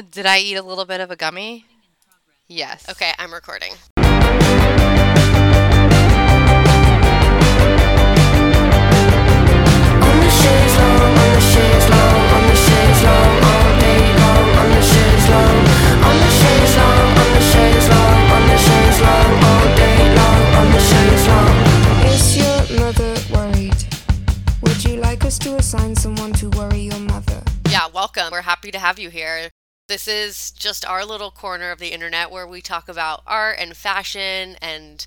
Uh, did I eat a little bit of a gummy? Yes. Okay, I'm recording. Is your mother worried? Would you like us to assign someone to worry your mother? Yeah, welcome. We're happy to have you here. This is just our little corner of the internet where we talk about art and fashion and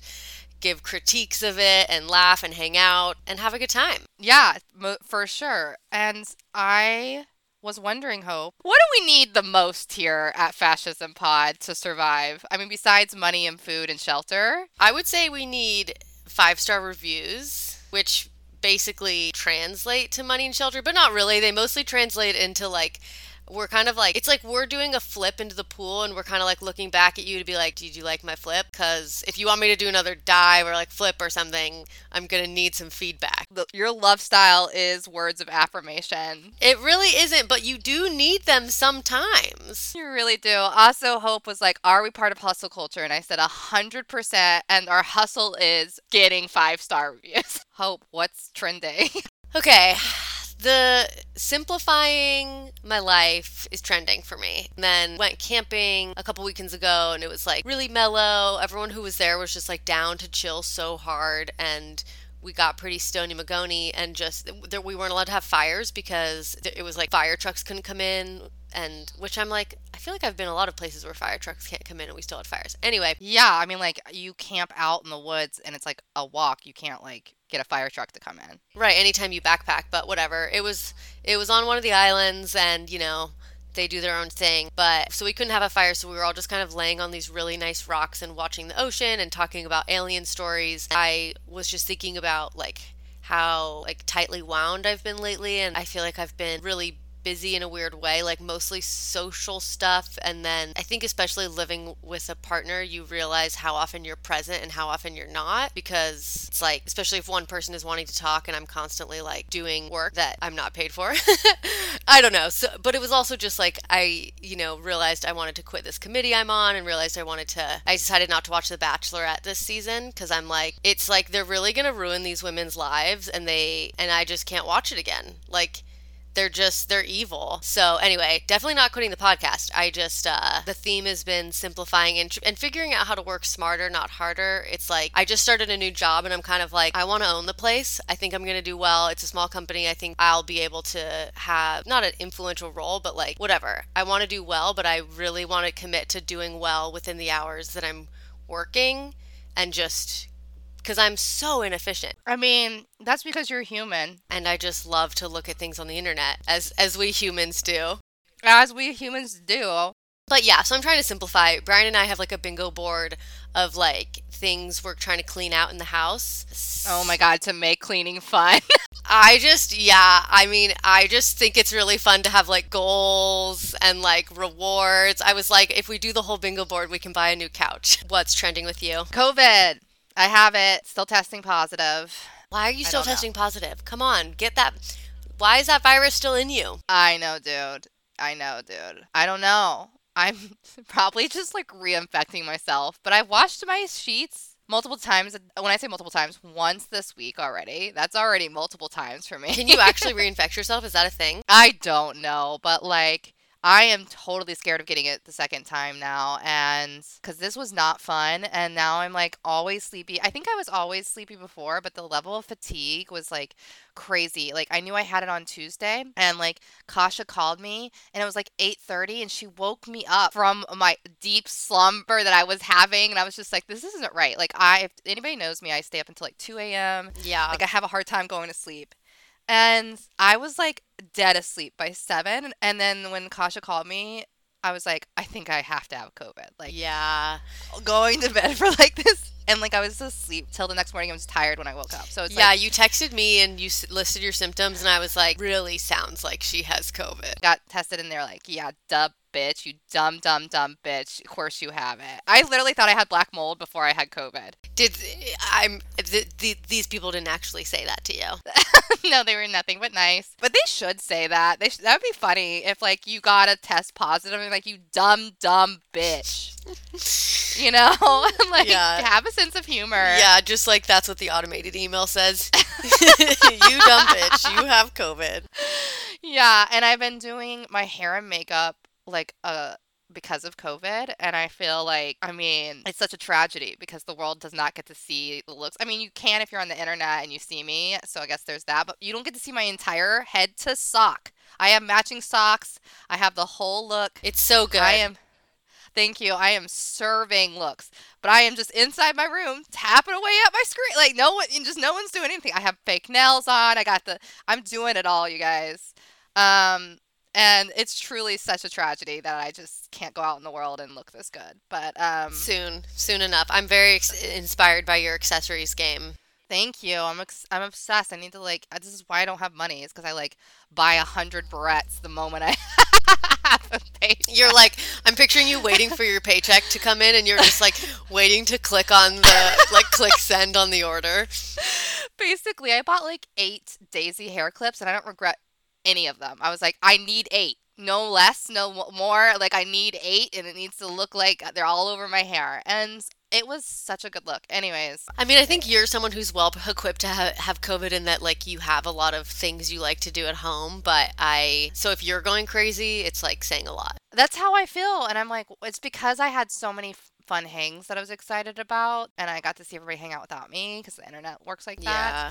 give critiques of it and laugh and hang out and have a good time. Yeah, mo- for sure. And I was wondering, Hope, what do we need the most here at Fascism Pod to survive? I mean, besides money and food and shelter? I would say we need five star reviews, which basically translate to money and shelter, but not really. They mostly translate into like, we're kind of like, it's like we're doing a flip into the pool and we're kind of like looking back at you to be like, did you like my flip? Because if you want me to do another dive or like flip or something, I'm going to need some feedback. Your love style is words of affirmation. It really isn't, but you do need them sometimes. You really do. Also, Hope was like, Are we part of hustle culture? And I said, 100%. And our hustle is getting five star reviews. Hope, what's trending? Okay, the simplifying my life is trending for me. And then went camping a couple weekends ago and it was like really mellow. Everyone who was there was just like down to chill so hard and we got pretty stony magoni and just there, we weren't allowed to have fires because it was like fire trucks couldn't come in and which I'm like I feel like I've been a lot of places where fire trucks can't come in and we still had fires. Anyway, yeah, I mean, like, you camp out in the woods and it's like a walk. You can't, like, get a fire truck to come in. Right, anytime you backpack, but whatever. It was it was on one of the islands and, you know, they do their own thing. But so we couldn't have a fire, so we were all just kind of laying on these really nice rocks and watching the ocean and talking about alien stories. I was just thinking about like how like tightly wound I've been lately and I feel like I've been really busy in a weird way, like mostly social stuff. And then I think, especially living with a partner, you realize how often you're present and how often you're not. Because it's like, especially if one person is wanting to talk and I'm constantly like doing work that I'm not paid for. I don't know. So, but it was also just like, I, you know, realized I wanted to quit this committee I'm on and realized I wanted to, I decided not to watch The Bachelorette this season because I'm like, it's like they're really going to ruin these women's lives and they, and I just can't watch it again. Like, they're just they're evil. So anyway definitely not quitting the podcast. I just uh the theme has been simplifying and, and figuring out how to work smarter not harder. It's like i just started a new job and i'm kind of like i want to own the place. I think i'm to do well. It's a small company. I think i'll be able to have not an influential role but like whatever. I want to do well but i really want to commit to doing well within the hours that i'm working and just because I'm so inefficient. I mean, that's because you're human. And I just love to look at things on the internet, as as we humans do. As we humans do. But yeah, so I'm trying to simplify. Brian and I have like a bingo board of like things we're trying to clean out in the house. Oh my god, to make cleaning fun. I just, yeah, I mean, I just think it's really fun to have like goals and like rewards. I was like, if we do the whole bingo board, we can buy a new couch. What's trending with you? COVID. I have it. Still testing positive. Why are you still don't know. testing positive? Come on, get that. Why is that virus still in you? I know, dude. I know, dude. I don't know. I'm probably just like reinfecting myself, but I've washed my sheets multiple times. When I say multiple times, once this week already. That's already multiple times for me. Can you actually reinfect yourself? Is that a thing? I don't know, but like I am totally scared of getting it the second time now and cuz this was not fun and now I'm like always sleepy. I think I was always sleepy before, but the level of fatigue was like crazy. Like I knew I had it on Tuesday and like Kasha called me and it was like 8:30 and she woke me up from my deep slumber that I was having and I was just like this isn't right. Like I if anybody knows me, I stay up until like 2 a.m. Yeah. Like I have a hard time going to sleep. And I was like dead asleep by seven. And then when Kasha called me, I was like, I think I have to have COVID. Like yeah. going to bed for like this. And like I was asleep till the next morning. I was tired when I woke up. So it's yeah, like, you texted me and you s- listed your symptoms, and I was like, really sounds like she has COVID. got tested and they're like, yeah, dub bitch. You dumb, dumb, dumb bitch. Of course you have it. I literally thought I had black mold before I had COVID. Did I'm th- th- these people didn't actually say that to you? no, they were nothing but nice. But they should say that. They sh- that would be funny if like you got a test positive and like you dumb, dumb bitch. you know, like Yeah. have a sense of humor. Yeah, just like that's what the automated email says. you dumb bitch, you have COVID. Yeah, and I've been doing my hair and makeup like uh because of COVID and I feel like I mean it's such a tragedy because the world does not get to see the looks. I mean you can if you're on the internet and you see me, so I guess there's that, but you don't get to see my entire head to sock. I have matching socks. I have the whole look. It's so good. I am Thank you. I am serving looks, but I am just inside my room tapping away at my screen. Like no one, just no one's doing anything. I have fake nails on. I got the. I'm doing it all, you guys. Um, and it's truly such a tragedy that I just can't go out in the world and look this good. But um, soon, soon enough. I'm very ex- inspired by your accessories game. thank you. I'm ex- I'm obsessed. I need to like. This is why I don't have money. Is because I like buy a hundred barrettes the moment I have a paycheck. You're like, I'm picturing you waiting for your paycheck to come in, and you're just like waiting to click on the like click send on the order. basically i bought like eight daisy hair clips and i don't regret any of them. I was like i need eight. No less no more. Like i need eight and it needs to look like they're all over my hair. And it was such a good look. Anyways. I mean, I think you're someone who's well equipped to ha- have COVID in that, like, you have a lot of things you like to do at home. But I, so if you're going crazy, it's like saying a lot. that's how i feel and i'm like it's because i had so many f- fun hangs that i was excited about and i got to see everybody hang out without me because the internet works like that. Yeah.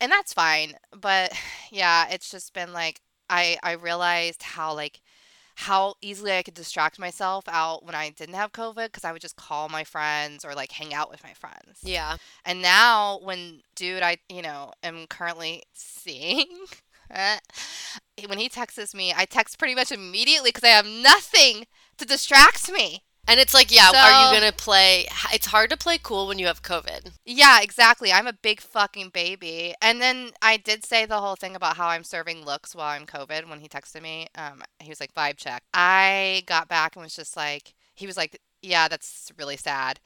And that's fine but yeah it's just been like i i realized how like how easily i could distract myself out when i didn't have covid because i would just call my friends or like hang out with my friends Yeah. and now when dude i you know am currently seeing eh, when he texts me i text pretty much immediately because i have nothing to distract me And it's like, yeah, are you going to play? It's hard to play cool when you have COVID. Yeah, exactly. I'm a big fucking baby. And then I did say the whole thing about how I'm serving looks while I'm COVID when he texted me. Um, he was like, vibe check. I got back and was just like, he was like, yeah, that's really sad.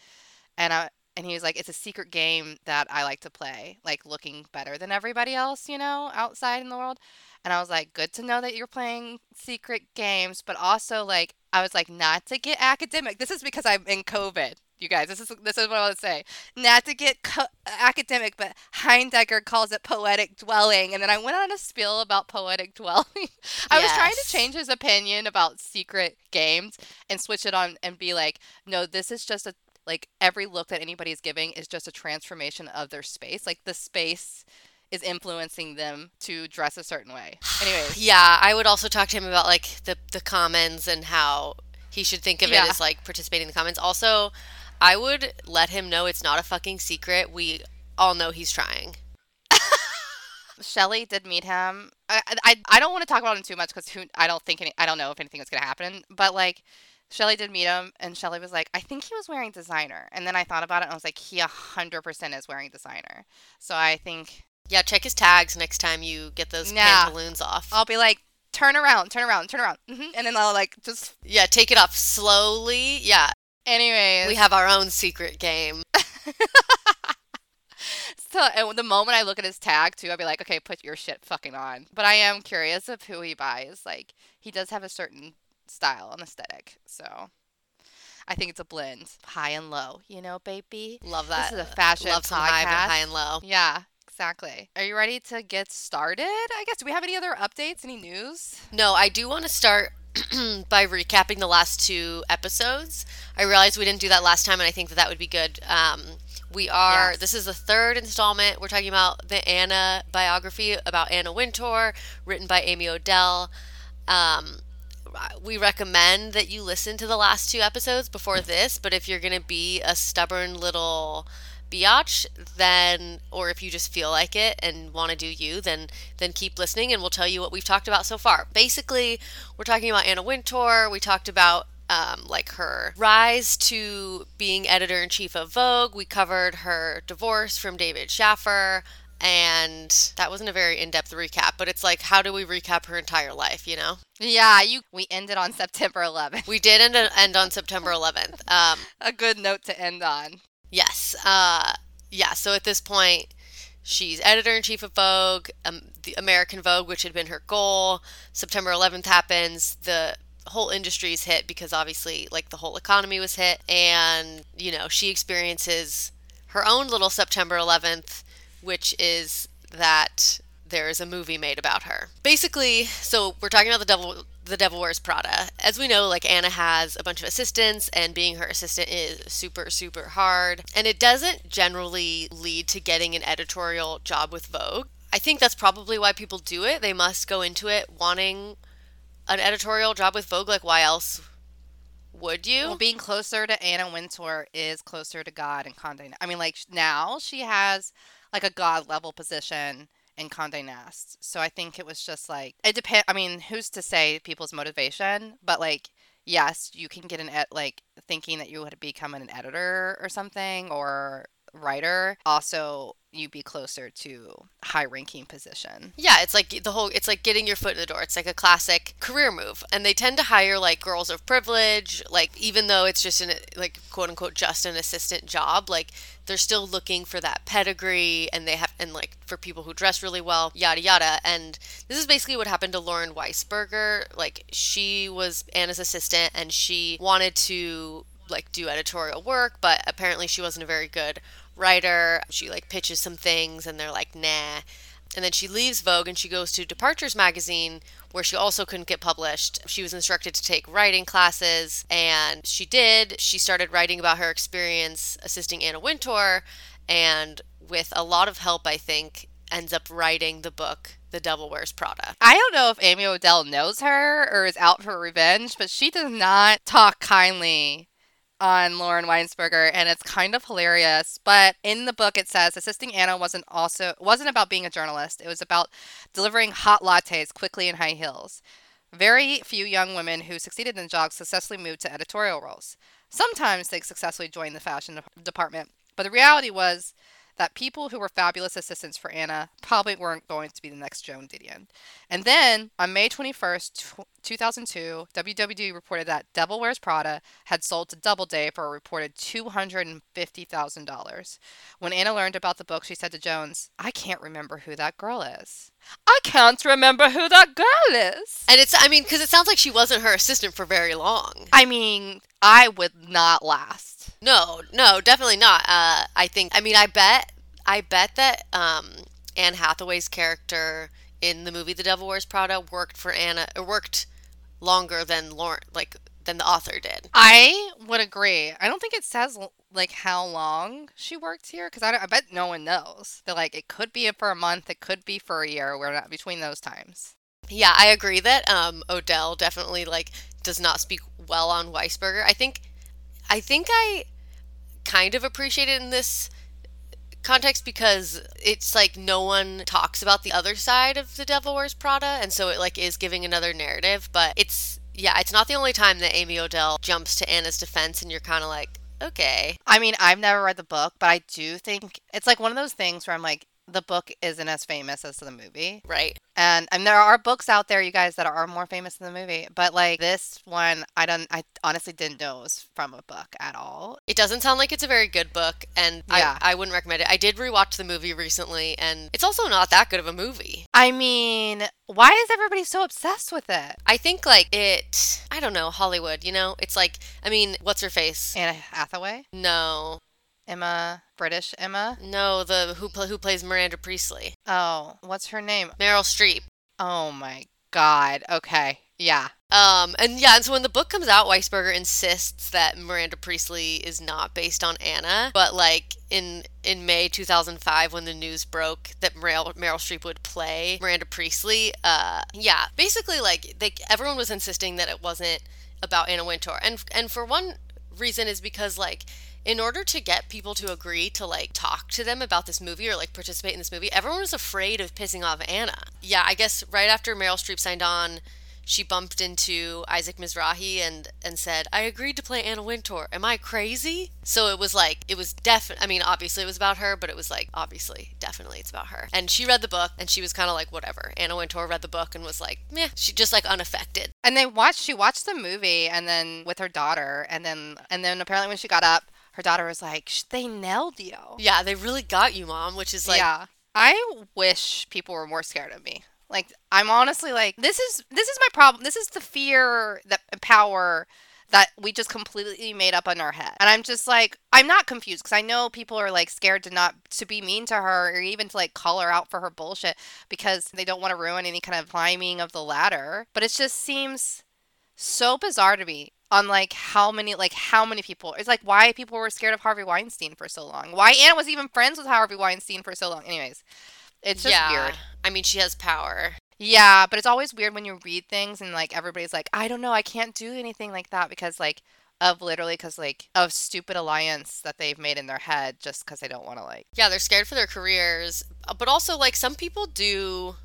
And I, and he was like, it's a secret game that I like to play, like looking better than everybody else, you know, outside in the world. And I was like, good to know that you're playing secret games, but also like, I was like, not to get academic. This is because I'm in COVID, you guys. This is this is what I want to say. Not to get co- academic, but Heidegger calls it poetic dwelling. And then I went on a spiel about poetic dwelling. I was trying to change his opinion about secret games and switch it on and be like, no, this is just a like every look that anybody is giving is just a transformation of their space. Like the space is influencing them to dress a certain way. Anyways, Yeah, I would also talk to him about like the the commons and how he should think of Yeah. it as like participating in the comments. Also, I would let him know it's not a fucking secret. We all know he's trying. Shelly did meet him. I I, I don't want to talk about him too much because who I don't think any I don't know if anything was gonna happen. But like, Shelly did meet him, and Shelly was like, I think he was wearing designer. And then I thought about it, and I was like, he hundred percent is wearing designer. So I think Yeah, check his tags next time you get those Yeah. pantaloons off. I'll be like, turn around, turn around, turn around, hmm and then I'll like just. yeah, take it off slowly. Yeah, Anyways, we have our own secret game. So and the moment I look at his tag too, I'll be like, okay, put your shit fucking on. But I am curious of who he buys. Like he does have a certain style and aesthetic, so I think it's a blend, high and low. You know, baby. Love that. This is a fashion Love some high, podcast. high and low. Yeah, exactly. Are you ready to get started? I guess. Do we have any other updates? Any news? No, I do want to start by recapping the last two episodes. I realized we didn't do that last time, and I think that that would be good. Um, we are. Yes. This is the third installment. We're talking about the Anna biography about Anna Wintour, written by Amy Odell. Um, we recommend that you listen to the last two episodes before this, but if you're going to be a stubborn little biatch, then or if you just feel like it and want to do you, then then keep listening and we'll tell you what we've talked about so far. Basically, we're talking about Anna Wintour. We talked about um, like her rise to being editor in chief of Vogue. We covered her divorce from David Shaffer. And that wasn't a very in-depth recap, but it's like how do we recap her entire life, you know? Yeah, you. We ended on September 11th. We did end, end on September 11th. Um, A good note to end on. Yes. Uh, yeah. So at this point, she's editor in chief of Vogue, um, the American Vogue, which had been her goal. September 11th happens. The whole industry's hit because obviously, like, the whole economy was hit. And, you know, she experiences her own little September 11th, which is that there is a movie made about her. Basically, so we're talking about the devil the devil wears prada. As we know like anna has a bunch of assistants and being her assistant is super super hard. And it doesn't generally lead to getting an editorial job with vogue. I think that's probably why people do it. They must go into it wanting an editorial job with vogue. Like why else would you? Well, being closer to Anna Wintour is closer to God and Condé. I mean, like now she has like a God level position in Condé Nast. So I think it was just like it depend. I mean, who's to say people's motivation? But like, yes, you can get an ed- like thinking that you would become an editor or something or writer. Also, you be closer to high ranking position. Yeah, it's like the whole it's like getting your foot in the door. It's like a classic career move. And they tend to hire like girls of privilege, like even though it's just an like quote unquote just an assistant job, like they're still looking for that pedigree and they have and like for people who dress really well, yada yada. And this is basically what happened to Lauren Weisberger. Like she was Anna's assistant and she wanted to like do editorial work, but apparently she wasn't a very good writer. She like pitches some things and they're like, nah. And then she leaves Vogue and she goes to Departures magazine, where she also couldn't get published. She was instructed to take writing classes, and she did. She started writing about her experience assisting Anna Wintour, and with a lot of help, I think, ends up writing the book The Devil Wears Prada. I don't know if Amy Odell knows her or is out for revenge, but she does not talk kindly on Lauren Weisberger, and it's kind of hilarious. But in the book, it says assisting Anna wasn't also wasn't about being a journalist. It was about delivering hot lattes quickly in high heels. Very few young women who succeeded in the job successfully moved to editorial roles. Sometimes they successfully joined the fashion department, but the reality was that people who were fabulous assistants for Anna probably weren't going to be the next Joan Didion. And then on May 21st, 2002, WWD reported that Devil Wears Prada had sold to Doubleday for a reported $250,000. When Anna learned about the book, she said to Jones, I can't remember who that girl is. I can't remember who that girl is. And it's, I mean, because it sounds like she wasn't her assistant for very long. I mean, I would not last. No, no, definitely not. Uh, I think. I mean, I bet. I bet that um, Anne Hathaway's character in the movie The Devil Wears Prada worked for Anna. Or worked longer than Lauren, like than the author did. I would agree. I don't think it says like how long she worked here because I, I bet no one knows. They're like it could be for a month, it could be for a year. We're not between those times. Yeah, I agree that um, Odell definitely like does not speak well on Weisberger. I think, I think I kind of appreciate it in this context because it's like no one talks about the other side of the Devil Wears Prada, and so it like is giving another narrative. But it's yeah, it's not the only time that Amy Odell jumps to Anna's defense, and you're kind of like, okay, I mean, I've never read the book, but I do think it's like one of those things where I'm like, the book isn't as famous as the movie. right. And and there are books out there, you guys, that are more famous than the movie. But like this one, I don't. I honestly didn't know it was from a book at all. It doesn't sound like it's a very good book, and Yeah. I, I wouldn't recommend it. I did rewatch the movie recently, and it's also not that good of a movie. I mean, why is everybody so obsessed with it? I think like it I don't know, Hollywood, you know? It's like I mean, what's her face? Anna Hathaway, No. Emma, British Emma. No, the who pl- who plays Miranda Priestly. Oh, what's her name? Meryl Streep. Oh my God. Okay. Yeah. Um and yeah, and so when the book comes out, Weisberger insists that Miranda Priestly is not based on Anna, but like in in May 2005 when the news broke that Meryl, Meryl Streep would play Miranda Priestly, uh yeah, basically like they everyone was insisting that it wasn't about Anna Wintour. And and for one reason is because like in order to get people to agree to like talk to them about this movie or like participate in this movie, everyone was afraid of pissing off Anna. Yeah, I guess right after Meryl Streep signed on, she bumped into Isaac Mizrahi and and said, "I agreed to play Anna Wintour. Am I crazy?" So it was like it was definitely. I mean, obviously it was about her, but it was like obviously, definitely it's about her. And she read the book, and she was kind of like, whatever. Anna Wintour read the book and was like, meh. She just like unaffected. And they watched. She watched the movie, and then with her daughter, and then and then apparently when she got up, her daughter was like, "Sh- "They nailed you." Yeah, they really got you, mom. Which is like, yeah. I wish people were more scared of me. Like I'm honestly like this is this is my problem. This is the fear that power that we just completely made up in our head. And I'm just like I'm not confused because I know people are like scared to not to be mean to her or even to like call her out for her bullshit because they don't want to ruin any kind of climbing of the ladder. But it just seems so bizarre to me on like how many like how many people it's like why people were scared of Harvey Weinstein for so long. Why Anna was even friends with Harvey Weinstein for so long. Anyways, it's just yeah. weird. I mean, she has power. Yeah, but it's always weird when you read things and like everybody's like, I don't know, I can't do anything like that because like of literally because like of stupid alliance that they've made in their head just because they don't want to like. Yeah, they're scared for their careers, uh, but also like some people do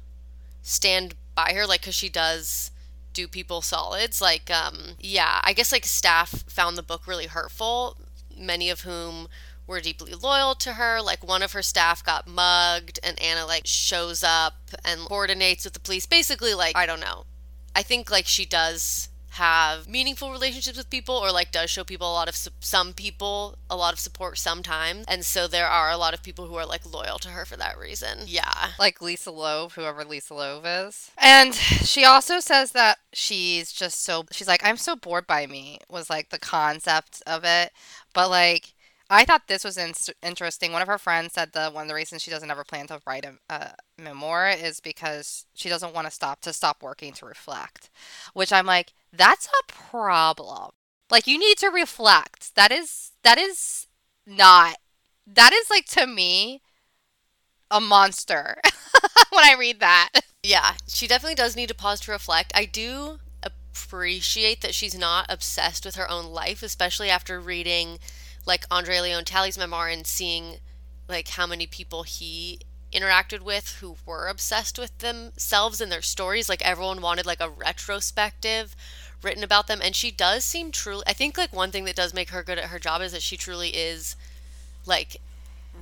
stand by her, like because she does do people solids. Like, um, yeah, I guess like staff found the book really hurtful. Many of whom were deeply loyal to her. Like one of her staff got mugged, and Anna like shows up and coordinates with the police. Basically, like I don't know. I think like she does have meaningful relationships with people or like does show people a lot of su- some people a lot of support sometimes and so there are a lot of people who are like loyal to her for that reason yeah Like Lisa Loeb, whoever Lisa Loeb is. And she also says that she's just so, she's like, I'm so bored by me, was like the concept of it. But like, I thought this was in- interesting. One of her friends said that one of the reasons she doesn't ever plan to write a, a memoir is because she doesn't want to stop to stop working to reflect. Which I'm like, that's a problem. Like you need to reflect. That is that is not. That is like to me a monster when I read that. Yeah, she definitely does need to pause to reflect. I do appreciate that she's not obsessed with her own life, especially after reading like Andre Leon Talley's memoir and seeing like how many people he interacted with who were obsessed with themselves and their stories. Like everyone wanted like a retrospective written about them and she does seem truly I think like one thing that does make her good at her job is that she truly is like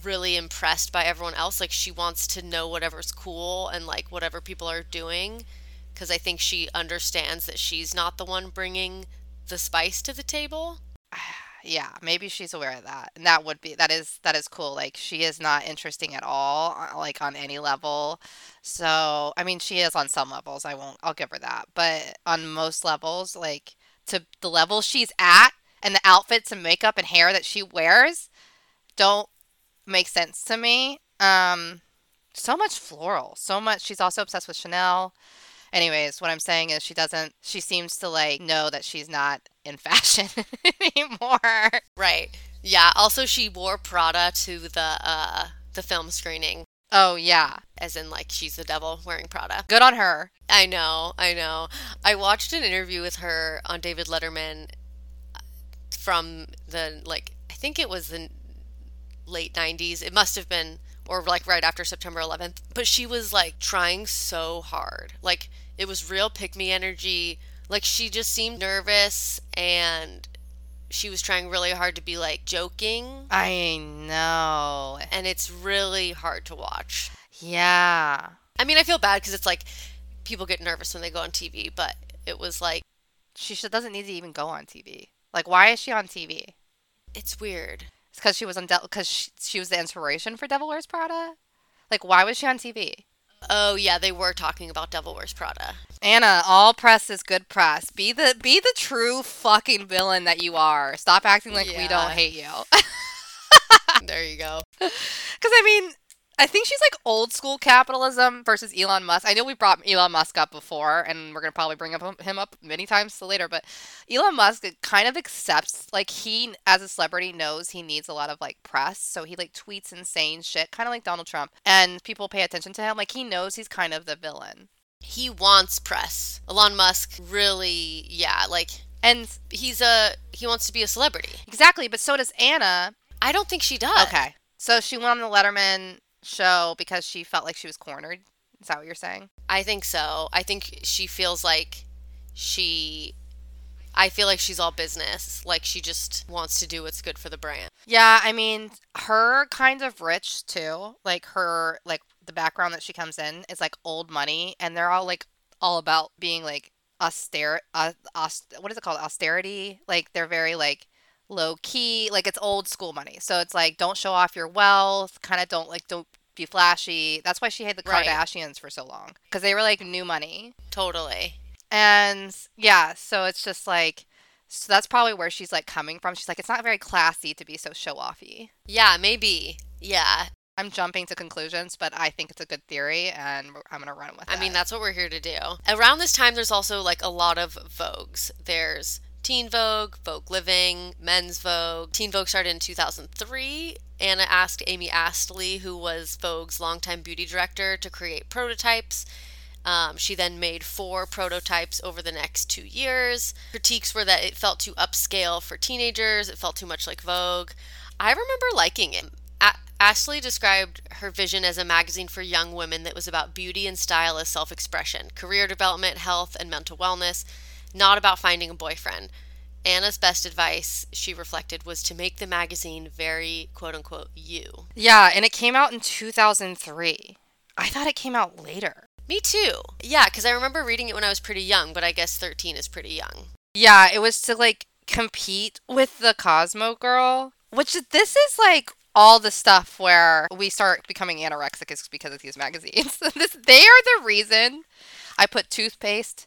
really impressed by everyone else. Like she wants to know whatever's cool and like whatever people are doing because I think she understands that she's not the one bringing the spice to the table. yeah, maybe she's aware of that. And that would be that is that is cool. Like she is not interesting at all uh, like on any level. So, I mean, she is on some levels. I won't I'll give her that. But on most levels like to the level she's at and the outfits and makeup and hair that she wears don't make sense to me. Um so much floral. So much she's also obsessed with Chanel. Anyways, what I'm saying is she doesn't she seems to like know that she's not in fashion anymore. Right. Yeah. Also, she wore Prada to the uh the film screening, Oh yeah. as in like she's the devil wearing Prada. Good on her. I know. I know. I watched an interview with her on David Letterman uh, from the like I think it was the late 90s. It must have been or like right after September 11th. But she was like trying so hard. Like it was real pick me energy. Like she just seemed nervous and she was trying really hard to be like joking I know. and it's really hard to watch. Yeah. I mean, I feel bad because it's like people get nervous when they go on TV, but it was like She doesn't need to even go on TV. Like, why is she on TV? it's weird. Because she was on because she, she was the inspiration for Devil Wears Prada. Like, why was she on TV? Oh yeah, they were talking about Devil Wears Prada. Anna, all press is good press. Be the be the true fucking villain that you are. Stop acting like we don't hate you. there you go. Because I mean, I think she's like old school capitalism versus Elon Musk. I know we brought Elon Musk up before, and we're gonna probably bring up him up many times later. But Elon Musk kind of accepts like he, as a celebrity, knows he needs a lot of like press, so he like tweets insane shit, kind of like Donald Trump, and people pay attention to him. Like he knows he's kind of the villain, He wants press. Elon Musk really, yeah, like and he's a he wants to be a celebrity. exactly. But so does Anna. I don't think she does. Okay, so she went on the Letterman show because she felt like she was cornered. Is that what you're saying? I think so. I think she feels like she I feel like she's all business. Like she just wants to do what's good for the brand. Yeah, I mean, her kind of rich too. Like her, like the background that she comes in is like old money, and they're all like all about being like austere. Uh, aust- what is it called? Austerity. Like they're very like low key. Like it's old school money. So it's like don't show off your wealth. Kind of don't like don't be flashy. That's why she had the Right. Kardashians for so long because they were like new money. Totally. And yeah, so it's just like, so that's probably where she's like coming from. She's like, it's not very classy to be so show offy. Yeah, maybe. Yeah. I'm jumping to conclusions, but I think it's a good theory and I'm going to run with it. I mean, that's what we're here to do. Around this time, there's also like a lot of Vogues. There's Teen Vogue, Vogue Living, Men's Vogue. Teen Vogue started in 2003. Anna asked Amy Astley, who was Vogue's longtime beauty director, to create prototypes. Um, she then made four prototypes over the next two years. Critiques were that it felt too upscale for teenagers, it felt too much like Vogue. I remember liking it. A- Ashley described her vision as a magazine for young women that was about beauty and style as self expression, career development, health, and mental wellness, not about finding a boyfriend. Anna's best advice, she reflected, was to make the magazine very quote unquote you. yeah, and it came out in 2003. I thought it came out later. Me too. Yeah, because I remember reading it when I was pretty young, but I guess 13 is pretty young. Yeah, it was to like compete with the Cosmo girl, which this is like all the stuff where we start becoming anorexic is because of these magazines. this, they are the reason I put toothpaste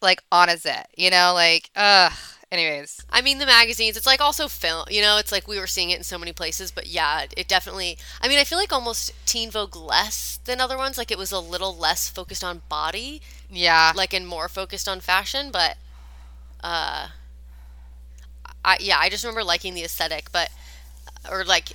like on a zit, you know, like ugh. Anyways, I mean, the magazines, it's like also film, you know, it's like we were seeing it in so many places, but yeah, it definitely, I mean, I feel like almost Teen Vogue less than other ones. Like it was a little less focused on body, yeah, like and more focused on fashion, but, uh, I, yeah, I just remember liking the aesthetic, but, or like,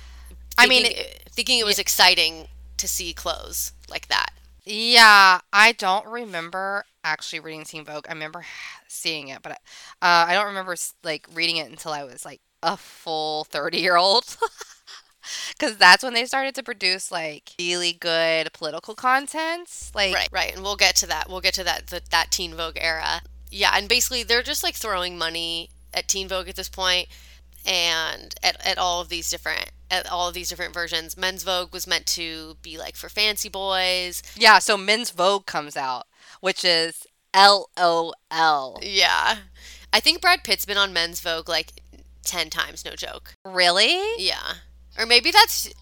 I mean, thinking- thinking it was exciting to see clothes like that. yeah. I don't remember actually reading Teen Vogue. I remember seeing it, but uh, I don't remember like reading it until I was like a full thirty year old. Because that's when they started to produce like really good political content. Like, right, right, and we'll get to that. We'll get to that the, that Teen Vogue era. Yeah, and basically they're just like throwing money at Teen Vogue at this point, and at, at all of these different at all of these different versions. Men's Vogue was meant to be like for fancy boys. yeah. So Men's Vogue comes out, which is L O L. Yeah, I think Brad Pitt's been on Men's Vogue like ten times, no joke. Really? Yeah, or maybe that's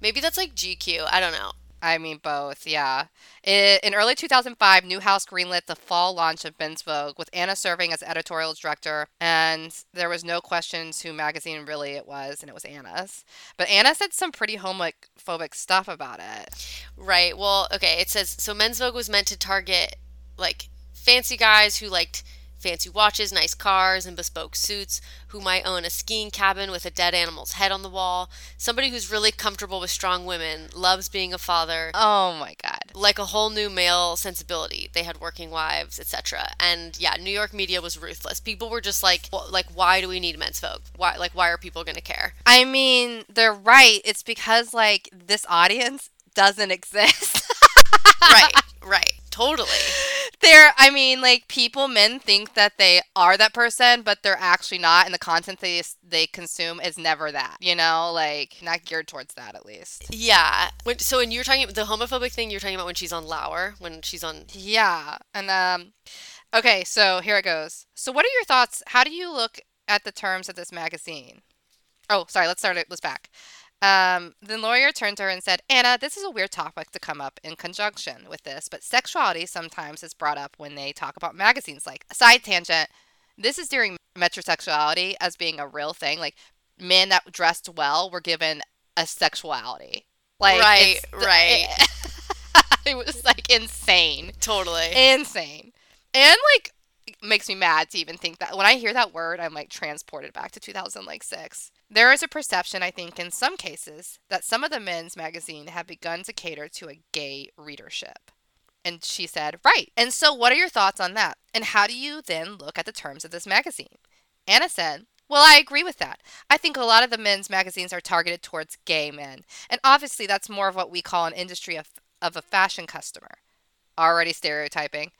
maybe that's like GQ. I don't know. I mean, both, yeah. In early 2005, Newhouse greenlit the fall launch of Men's Vogue, with Anna serving as editorial director, and there was no questions who magazine really it was, and it was Anna's. But Anna said some pretty homophobic stuff about it. Right. Well, okay. It says so. Men's Vogue was meant to target like fancy guys who liked fancy watches, nice cars, and bespoke suits, who might own a skiing cabin with a dead animal's head on the wall. Somebody who's really comfortable with strong women, loves being a father. Oh my god. Like a whole new male sensibility. They had working wives, etc. And yeah, New York media was ruthless. People were just like, "Wh- like, why do we need Men's folk? Why, like, why are people gonna care? I mean, they're right. It's because, like, this audience doesn't exist. right, right, totally. they're i mean like people men think that they are that person but they're actually not and the content they they consume is never that you know like not geared towards that at least Yeah. When, so when you're talking the homophobic thing, you're talking about when she's on Lauer, when she's on. yeah and um okay so here it goes so what are your thoughts how do you look at the terms of this magazine oh sorry let's start it let's back um, the Lauer turned to her and said, Anna, this is a weird topic to come up in conjunction with this, but sexuality sometimes is brought up when they talk about magazines. Like, side tangent, this is during metrosexuality as being a real thing. Like, men that dressed well were given a sexuality. Like, Right, it's- right. It, was like insane. Totally. Insane. And like, it makes me mad to even think that. When I hear that word, I'm like transported back to 2006. There is a perception, I think, in some cases, that some of the men's magazine have begun to cater to a gay readership. And she said, Right. And so, what are your thoughts on that? And how do you then look at the terms of this magazine? Anna said, Well, I agree with that. I think a lot of the men's magazines are targeted towards gay men. And obviously, that's more of what we call an industry of, of a fashion customer. Already stereotyping.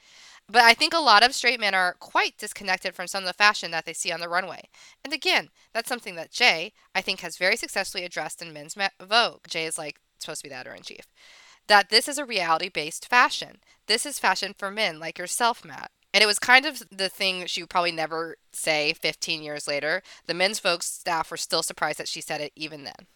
But I think a lot of straight men are quite disconnected from some of the fashion that they see on the runway. And again, that's something that Jay, I think, has very successfully addressed in Men's Vogue. Jay is like supposed to be the editor in chief. That this is a reality based fashion. This is fashion for men like yourself, Matt. And it was kind of the thing she would probably never say 15 years later. The Men's Vogue staff were still surprised that she said it even then.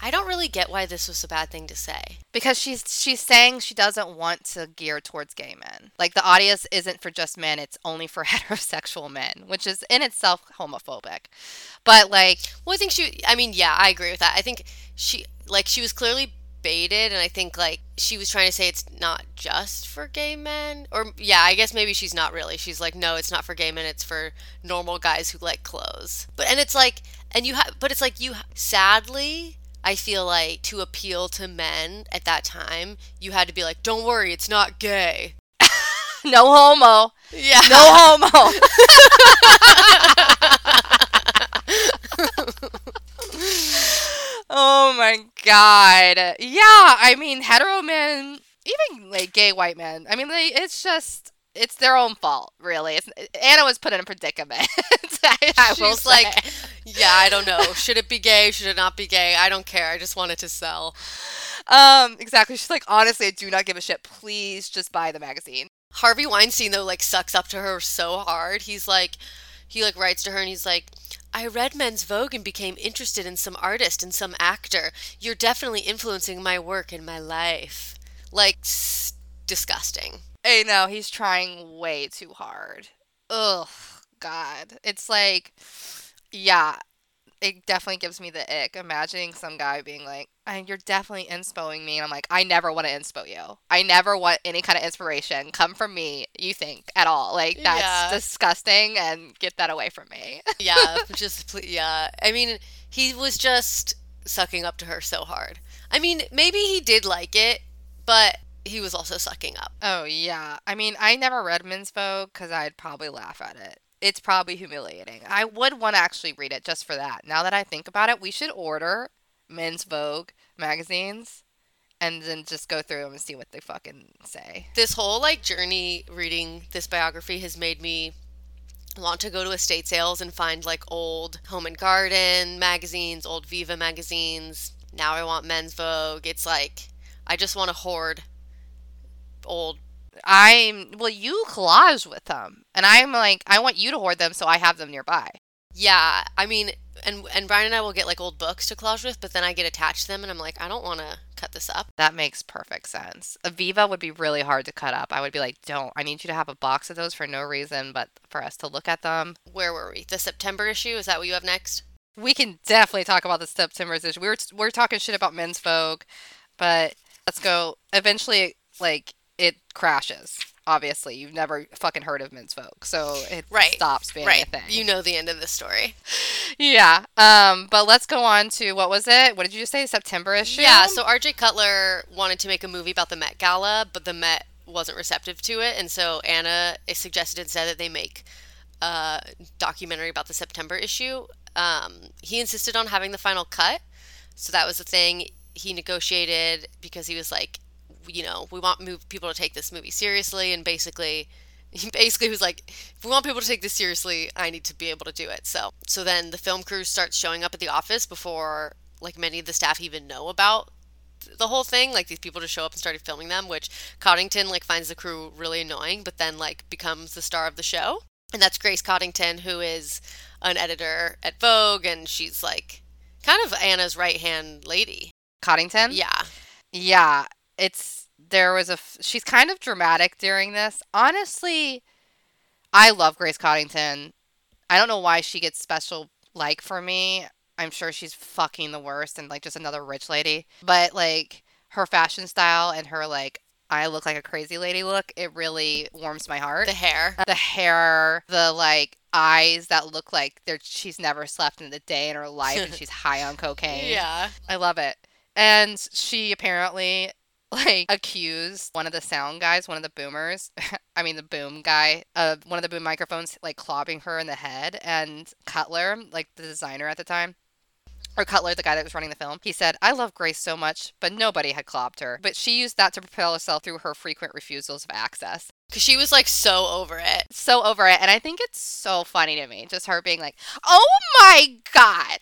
I don't really get why this was a bad thing to say. Because she's she's saying she doesn't want to gear towards gay men. Like the audience isn't for just men, it's only for heterosexual men, which is in itself homophobic. But like Well, I think she. I mean, yeah, I agree with that. I think she, like, she was clearly baited, and I think like she was trying to say it's not just for gay men, or yeah, I guess maybe she's not really. She's like, no, it's not for gay men. It's for normal guys who like clothes. But and it's like, and you have, but it's like you. Sadly, I feel like to appeal to men at that time, you had to be like, don't worry, it's not gay. no homo. Yeah. No homo. oh my god. Yeah, I mean hetero men, even like gay white men. I mean, like it's just it's their own fault, really. It's, Anna was put in a predicament. I, I She's like, yeah, I don't know. Should it be gay? Should it not be gay? I don't care. I just want it to sell. um, exactly. She's like, honestly, I do not give a shit. Please just buy the magazine. Harvey Weinstein though like sucks up to her so hard. He's like he like writes to her and he's like I read Men's Vogue and became interested in some artist and some actor. You're definitely influencing my work and my life. Like disgusting. I know he's trying way too hard. Ugh, God. It's like, yeah, it definitely gives me the ick. Imagining some guy being like, "Uh, "You're definitely inspoing me," and I'm like, "I never want to inspo you. I never want any kind of inspiration come from me. You think at all? Like that's Yeah. disgusting, and get that away from me." Yeah, just ple- yeah. I mean, he was just sucking up to her so hard. I mean, maybe he did like it, but he was also sucking up. oh yeah. I mean, I never read Men's Vogue because I'd probably laugh at it. It's probably humiliating. I would want to actually read it just for that. Now that I think about it, we should order Men's Vogue magazines and then just go through them and see what they fucking say. this whole like journey reading this biography has made me want to go to estate sales and find like old home and garden magazines old viva magazines now i want men's vogue it's like i just want to hoard old I'm well, you collage with them, and I'm like, I want you to hoard them so I have them nearby. yeah i mean and and brian and i will get like old books to collage with but then i get attached to them and i'm like i don't want to cut this up That makes perfect sense. Aviva would be really hard to cut up. I would be like, don't. I need you to have a box of those for no reason, but for us to look at them. where were we the september issue is that what you have next We can definitely talk about the September's issue. We were we're talking shit about Men's Vogue, but let's go. Eventually, like it crashes. Obviously, you've never fucking heard of Men's Vogue, so it Right, stops being right a thing. you know the end of the story yeah. Um. But let's go on to what was it? What did you just say? September issue. Yeah, so RJ Cutler wanted to make a movie about the Met Gala, but the Met wasn't receptive to it, and so Anna suggested instead that they make a documentary about the September issue. Um, he insisted on having the final cut, so that was the thing he negotiated because he was like, you know, we want move people to take this movie seriously, and basically. He basically was like, if we want people to take this seriously, I need to be able to do it. So, so then the film crew starts showing up at the office before like many of the staff even know about the whole thing like these people just show up and started filming them which coddington like finds the crew really annoying but then like becomes the star of the show and that's grace coddington who is an editor at vogue and she's like kind of anna's right hand lady Coddington. yeah Yeah, it's there was a f- she's kind of dramatic during this. Honestly, I love Grace Coddington. I don't know why she gets special like for me. I'm sure she's fucking the worst and like just another rich lady. But like her fashion style and her like I look like a crazy lady look, it really warms my heart. the hair uh, the hair, the like eyes that look like they're she's never slept in a day in her life and she's high on cocaine. yeah I love it. And she apparently like accused one of the sound guys, one of the boomers, I mean the boom guy, of one of the boom microphones like clobbing her in the head and Cutler, like the designer at the time, or Cutler, the guy that was running the film, he said, I love Grace so much, but nobody had clobbed her. But she used that to propel herself through her frequent refusals of access. Because she was like so over it. So over it. And I think it's so funny to me. Just her being like, oh my God.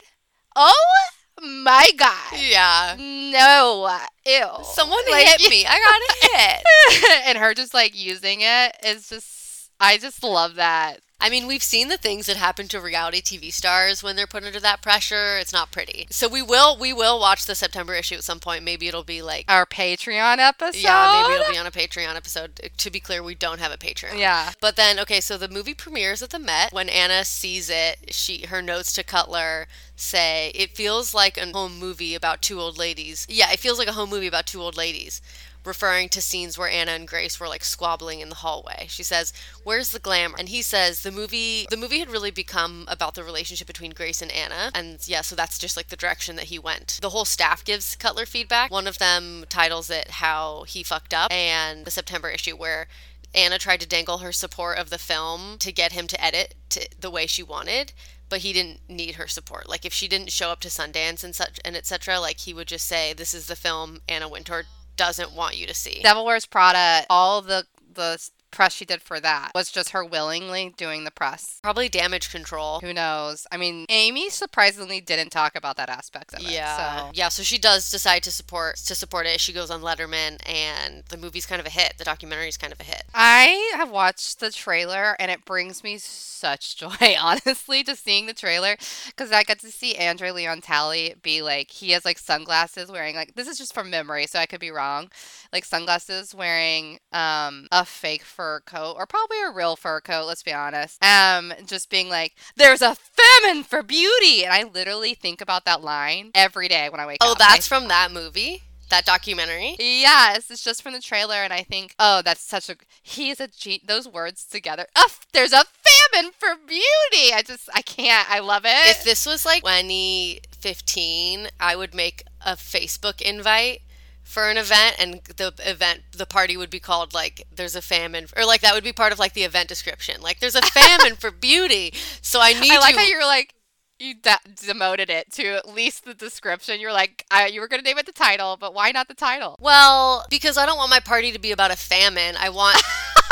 Oh my God. Yeah. No. Ew. Someone Like- hit me. I got hit. and her just like using it is just, I just love that. I mean, we've seen the things that happen to reality TV stars when they're put under that pressure. It's not pretty. So we will we will watch the September issue at some point. Maybe it'll be like Our Patreon episode. yeah, maybe it'll be on a Patreon episode. To be clear, we don't have a Patreon. Yeah. But then, okay, so the movie premieres at the Met. When Anna sees it, she her notes to Cutler say it feels like a home movie about two old ladies. Yeah, it feels like a home movie about two old ladies. Referring to scenes where Anna and Grace were like squabbling in the hallway. She says, Where's the glamour? And he says the movie the movie had really become about the relationship between Grace and Anna. And yeah, so that's just like the direction that he went. The whole staff gives Cutler feedback. One of them titles it How He Fucked Up and the September issue where Anna tried to dangle her support of the film to get him to edit to the way she wanted, but he didn't need her support. Like if she didn't show up to Sundance and such and etc., like he would just say, "This is the film Anna Wintour doesn't want you to see." Devil Wears Prada, all the the press she did for that was just her willingly doing the press. Probably damage control. Who knows? I mean, Amy surprisingly didn't talk about that aspect of it. Yeah, So yeah. So she does decide to support to support it. She goes on Letterman, and the movie's kind of a hit. The documentary's kind of a hit. I have watched the trailer and it brings me such joy, honestly, just seeing the trailer because I got to see Andre Leon Talley be like, he has like sunglasses wearing, like, this is just from memory, so I could be wrong, like sunglasses wearing um, a fake fur coat or probably a real fur coat, let's be honest. Um, just being like, there's a famine for beauty. And I literally think about that line every day when I wake Oh, up. Oh, that's from that movie, that documentary. Yes, it's just from the trailer, and I think, oh, that's such a. He's a ge- those words together. F- there's a famine for beauty. I just, I can't. I love it. If this was like 2015, I would make a Facebook invite for an event and the event the party would be called like there's a famine or like that would be part of like the event description. Like there's a famine for beauty so i need I like you how you're like you de- demoted it to at least the description. You're like, I, you were gonna name it the title, but why not the title? well because i don't want my party to be about a famine. I want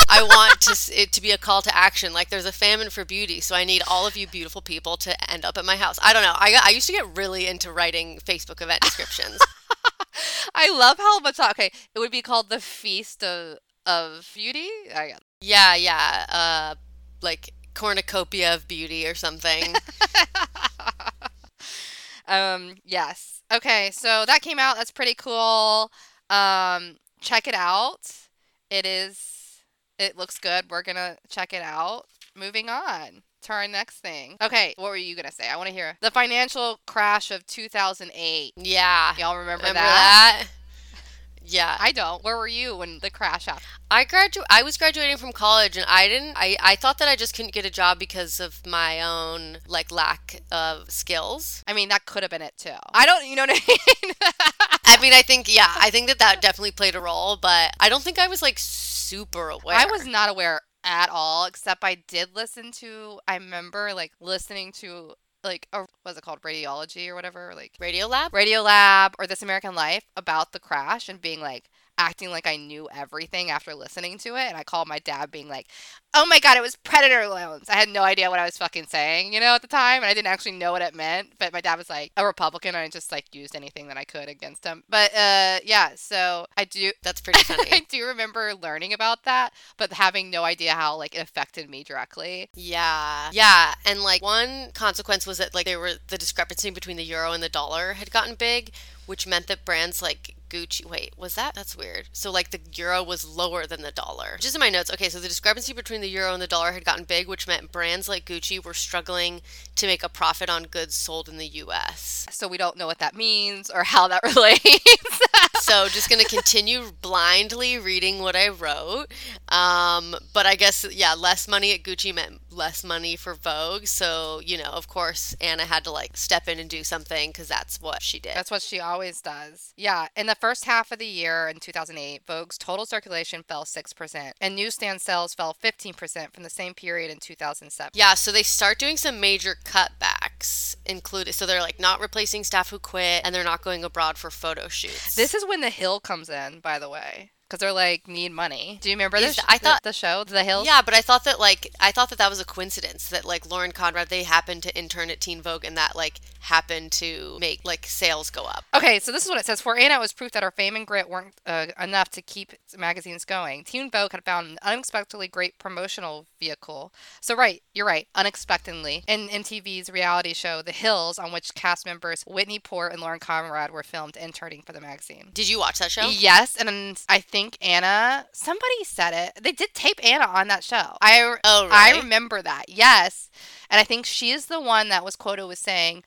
i want to it to be a call to action. Like there's a famine for beauty so i need all of you beautiful people to end up at my house. I don't know. I, I used to get really into writing facebook event descriptions I love how much. Okay, it would be called the Feast of of Beauty. I Yeah, yeah. Uh, like cornucopia of beauty or something. Um, yes. Okay, so that came out. That's pretty cool. Um, check it out. It is it looks good. We're going to check it out. Moving on to our next thing. Okay, what were you going to say? I want to hear. The financial crash of 2008. yeah. Y'all remember, Remember that? that? Yeah. I, I don't. Where were you when the crash happened? I gradu- I was graduating from college and I didn't I, I thought that I just couldn't get a job because of my own like lack of skills. I mean, that could have been it too. I don't, you know what I mean? I mean, I think yeah, I think that that definitely played a role, but I don't think I was like super aware. I was not aware at all, except I did listen to. I remember like listening to like a what's it called, radiology or whatever, like Radio Lab. Radio Lab or This American Life about the crash and being like acting like I knew everything after listening to it. And I called my dad, being like, "Oh my god, it was predator loans." I had no idea what I was fucking saying, you know, at the time, and I didn't actually know what it meant. But my dad was like a Republican, and I just like used anything that I could against him. But uh, yeah, so I do. That's pretty funny. I do remember learning about that, but having no idea how like it affected me directly. Yeah. Yeah. And like one consequence was that like there were the discrepancy between the euro and the dollar had gotten big, which meant that brands like Gucci wait, was that that's weird. So like the euro was lower than the dollar. Just in my notes, okay, so the discrepancy between the euro and the dollar had gotten big, which meant brands like Gucci were struggling to make a profit on goods sold in the US. So we don't know what that means or how that relates. so just gonna continue blindly reading what I wrote. Um, but I guess yeah, less money at Gucci meant less money for Vogue. So you know, of course, Anna had to like step in and do something because that's what she did. That's what she always does. Yeah, in the first half of the year in 2008, Vogue's total circulation fell 6%, and newsstand sales fell 15% from the same period in 2007. yeah, so they start doing some major cutbacks, included. So they're like not replacing staff who quit, and they're not going abroad for photo shoots. This is when The Hill comes in, by the way. Because they're like need money. Do you remember Is- this? I thought- the show, The Hills. Yeah, but I thought that like I thought that that was a coincidence that like Lauren Conrad they happened to intern at Teen Vogue and that like happened to make like sales go up. Okay, so this is what it says. For Anna, it was proof that her fame and grit weren't uh, enough to keep magazines going. Teen Vogue had found an unexpectedly great promotional vehicle. So, right, you're right, unexpectedly, in MTV's reality show, The Hills, on which cast members Whitney Port and Lauren Conrad were filmed interning for the magazine. Did you watch that show? Yes, and I think Anna, somebody said it. They did tape Anna on that show. I Oh, I remember that. Yes. And I think she is the one that was quoted with saying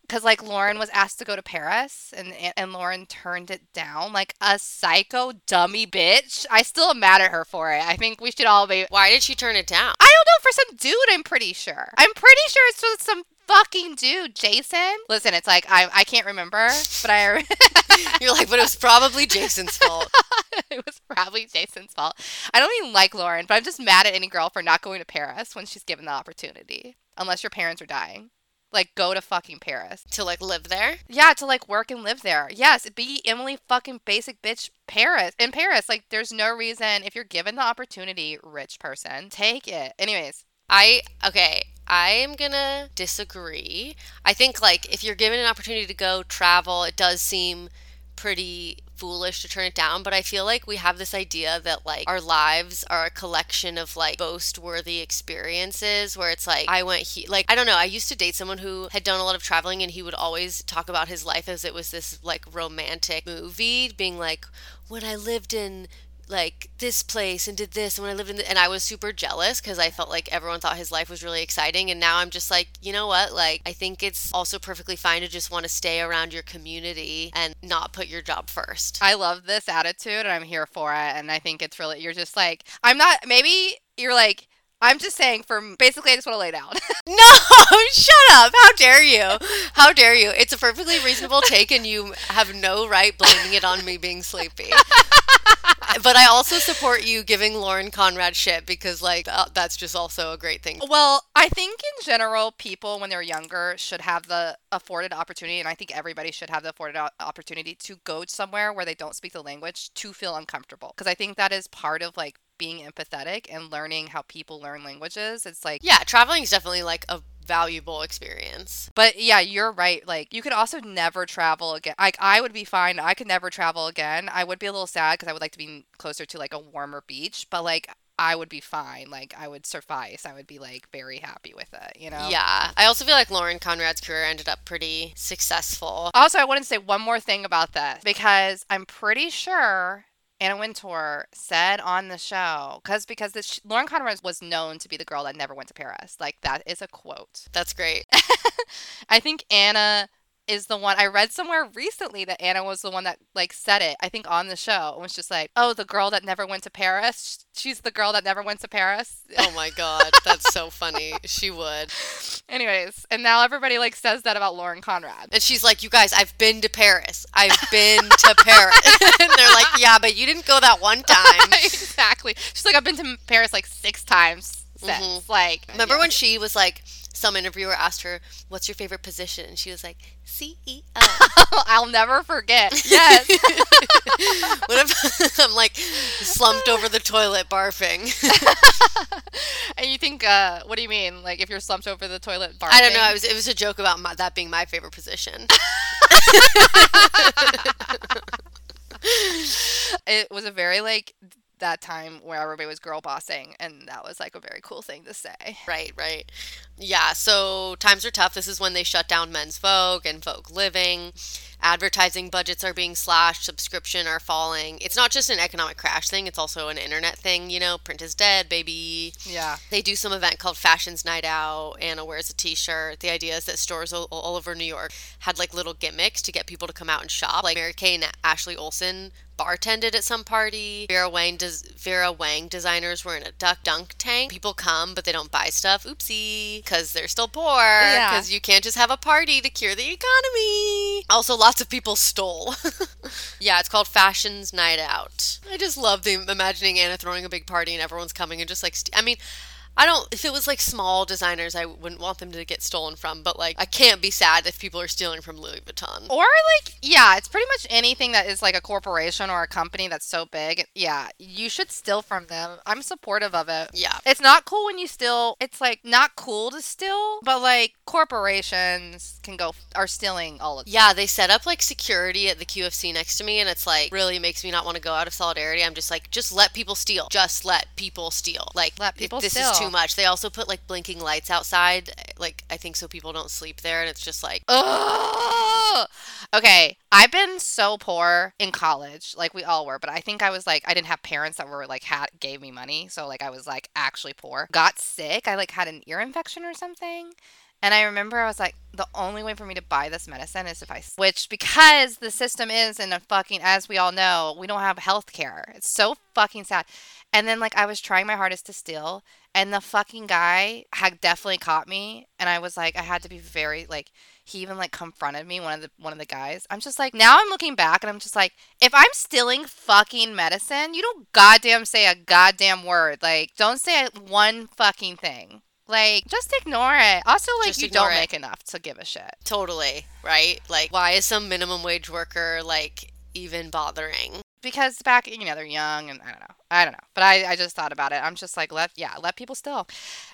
because like Lauren was asked to go to Paris and and Lauren turned it down like a psycho dummy bitch. I still am mad at her for it. I think we should all be Why did she turn it down? I don't know for some dude. I'm pretty sure. I'm pretty sure it's with some fucking dude, Jason. Listen, it's like I I can't remember, but I You're like, but it was probably Jason's fault. it was probably Jason's fault. I don't even like Lauren, but I'm just mad at any girl for not going to Paris when she's given the opportunity. Unless your parents are dying. Like, go to fucking Paris. to like live there. Yeah, to like work and live there. Yes, be Emily fucking basic bitch Paris. In Paris, like, there's no reason, if you're given the opportunity, rich person, take it. Anyways, I okay. I am gonna disagree. I think like if you're given an opportunity to go travel, it does seem pretty foolish to turn it down. But I feel like we have this idea that like our lives are a collection of like boast worthy experiences where it's like I went he like I don't know. I used to date someone who had done a lot of traveling and he would always talk about his life as it was this like romantic movie, being like when I lived in like this place and did this and when I lived in the, and I was super jealous because I felt like everyone thought his life was really exciting and now I'm just like you know what like I think it's also perfectly fine to just want to stay around your community and not put your job first. I love this attitude and I'm here for it. And I think it's really, you're just like, I'm not, maybe you're like, I'm just saying for basically, I just want to lay down. No, shut up. How dare you? How dare you? It's a perfectly reasonable take and you have no right blaming it on me being sleepy. but I also support you giving Lauren Conrad shit because like uh, that's just also a great thing. Well, I think in general, people when they're younger should have the afforded opportunity, and I think everybody should have the afforded opportunity to go somewhere where they don't speak the language to feel uncomfortable. Because I think that is part of like being empathetic and learning how people learn languages. It's like, Yeah, traveling is definitely like a valuable experience. but yeah, you're right. Like, you could also never travel again. Like, I would be fine. I could never travel again. I would be a little sad because I would like to be closer to like a warmer beach, but like, I would be fine. Like, I would suffice. I would be like very happy with it, you know? Yeah. I also feel like Lauren Conrad's career ended up pretty successful. Also, I want to say one more thing about this because I'm pretty sure Anna Wintour said on the show because because this Lauren Conrad was known to be the girl that never went to Paris. Like that is a quote. That's great. I think Anna is the one I read somewhere recently that Anna was the one that like said it. I think on the show it was just like, oh, the girl that never went to Paris. She's the girl that never went to Paris. Oh my god, that's so funny. She would. Anyways, and now everybody like says that about Lauren Conrad. And she's like, "You guys, I've been to Paris. I've been to Paris." and they're like, "Yeah, but you didn't go that one time." exactly. She's like, I've been to Paris like six times since. Like, Mm-hmm. Remember yeah. when she was like, some interviewer asked her, "What's your favorite position?" And she was like, "CEO." I'll never forget. Yes. what if I'm like slumped over the toilet barfing? and you think, uh, what do you mean? Like, if you're slumped over the toilet barfing? I don't know. It was it was a joke about my, that being my favorite position. It was a very like that time where everybody was girl bossing, and that was like a very cool thing to say. Right, right. Yeah, so times are tough. This is when they shut down Men's Vogue and Vogue Living. Advertising budgets are being slashed, subscription are falling. It's not just an economic crash thing, it's also an internet thing, you know, print is dead, baby. Yeah. They do some event called Fashions Night Out. Anna wears a t-shirt. The idea is that stores all, all over New York had like little gimmicks to get people to come out and shop. Like Mary-Kate and Ashley Olsen bartended at some party. Vera Wang does Vera Wang designers were in a duck dunk tank. People come but they don't buy stuff. Oopsie, because they're still poor. Yeah. Because you can't just have a party to cure the economy. Also, lots of people stole. yeah, it's called Fashions Night Out. I just love the imagining Anna throwing a big party and everyone's coming and just like st- I mean. I don't. If it was like small designers, I wouldn't want them to get stolen from. But like, I can't be sad if people are stealing from Louis Vuitton. Or like, yeah, it's pretty much anything that is like a corporation or a company that's so big. Yeah, you should steal from them. I'm supportive of it. Yeah. It's not cool when you steal. It's like not cool to steal, but like corporations can go are stealing all of. Yeah, they set up like security at the QFC next to me, and it's like really makes me not want to go out of solidarity. I'm just like, just let people steal. Just let people steal. Like, Let people this steal. is too much. They also put like blinking lights outside, like I think so people don't sleep there, and it's just like, Ugh. Okay, I've been so poor in college, like we all were, but I think I was like I didn't have parents that were like had gave me money, so like I was like actually poor. Got sick, I like had an ear infection or something. And I remember I was like, the only way for me to buy this medicine is if I switch because the system is in a fucking, as we all know, we don't have health care. It's so fucking sad. And then like I was trying my hardest to steal, and the fucking guy had definitely caught me, and I was like, I had to be very like, he even like confronted me one of the one of the guys i'm just like now i'm looking back and i'm just like if i'm stealing fucking medicine you don't goddamn say a goddamn word like don't say one fucking thing like just ignore it also like Just you don't it. make enough to give a shit totally right. Like, why is some minimum wage worker like even bothering? Because back you know they're young and i don't know i don't know but i, I just thought about it i'm just like let yeah let people still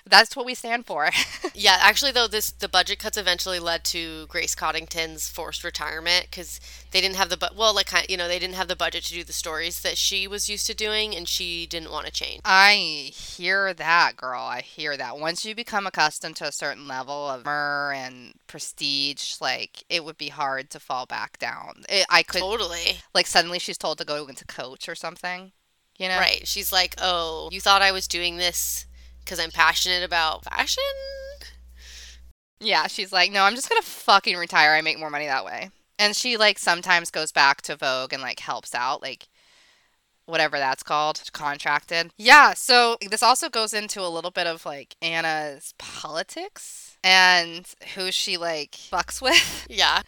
that's what we stand for Yeah, actually, though, this the budget cuts eventually led to Grace Coddington's forced retirement because they didn't have the but well, like you know they didn't have the budget to do the stories that she was used to doing, and she didn't want to change. I hear that, girl. I hear that. Once you become accustomed to a certain level of myrrh and prestige, like it would be hard to fall back down. It, I could Totally like suddenly she's told to go into coach or something. You know, right. She's like, "Oh, you thought I was doing this because I'm passionate about fashion." Yeah, she's like, no, I'm just gonna fucking retire. I make more money that way. And she like sometimes goes back to Vogue and like helps out, like whatever that's called, contracted. Yeah, so this also goes into a little bit of like Anna's politics and who she like fucks with. Yeah,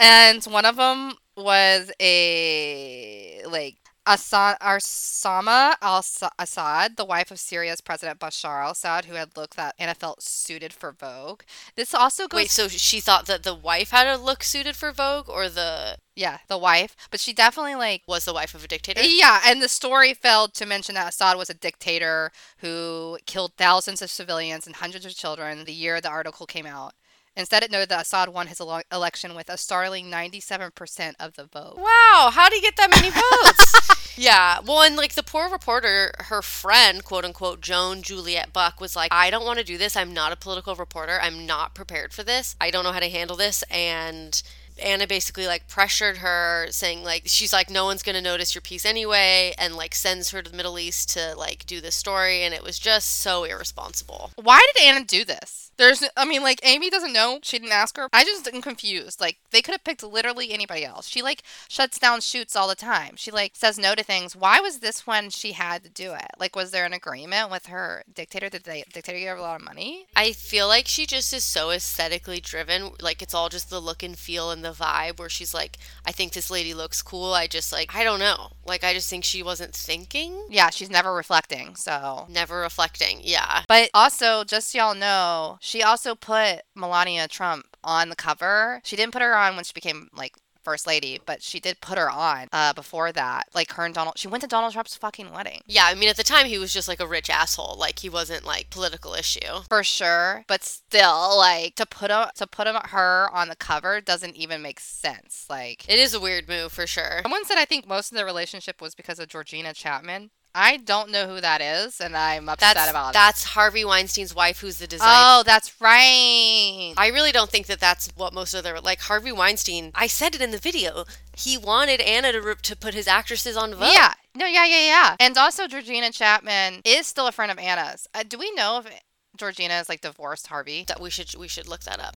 And one of them was a like Assad, Asma al Assad, the wife of Syria's President Bashar al Assad, who had looked that Anna felt suited for Vogue. This also goes wait. So she thought that the wife had a look suited for Vogue, or the Yeah, the wife. But she definitely like was the wife of a dictator? Yeah, and the story failed to mention that Assad was a dictator who killed thousands of civilians and hundreds of children the year the article came out. Instead, it noted that Assad won his ele- election with a startling 97% of the vote. Wow, how do you get that many votes? yeah, well, and like the poor reporter, her friend, quote unquote, Joan Juliet Buck, was like, I don't want to do this. I'm not a political reporter. I'm not prepared for this. I don't know how to handle this. And Anna basically like pressured her, saying, like, she's like, no one's going to notice your piece anyway, and like sends her to the Middle East to like do this story. And it was just so irresponsible. Why did Anna do this? There's, I mean, like, Amy doesn't know. She didn't ask her. I just am confused. Like, they could have picked literally anybody else. She, like, shuts down shoots all the time. She, like, says no to things. Why was this one she had to do it? Like, was there an agreement with her dictator? Did they, dictator give her a lot of money? I feel like she just is so aesthetically driven. Like it's all just the look and feel and the vibe where she's like, I think this lady looks cool. I just like, I don't know. Like, I just think she wasn't thinking, Yeah, she's never reflecting, so. never reflecting. Yeah. But also, just so y'all know, she also put Melania Trump on the cover. She didn't put her on when she became like first lady, but she did put her on uh, before that. Like her and Donald, she went to Donald Trump's fucking wedding Yeah. I mean, at the time, he was just like a rich asshole. Like, he wasn't like political issue. for sure. But still, like to put a, to put a, her on the cover doesn't even make sense. Like It is a weird move for sure. someone said, I think most of the relationship was because of Georgina Chapman. I don't know who that is, and I'm upset That's about it. that's Harvey Weinstein's wife, who's the designer. Oh, that's right. I really don't think that that's what most of their like Harvey Weinstein. I said it in the video. He wanted Anna to to put his actresses on Vogue. Yeah. No, yeah, yeah, yeah. And also, Georgina Chapman is still a friend of Anna's. Uh, do we know if Georgina is like divorced Harvey? That we should we should look that up.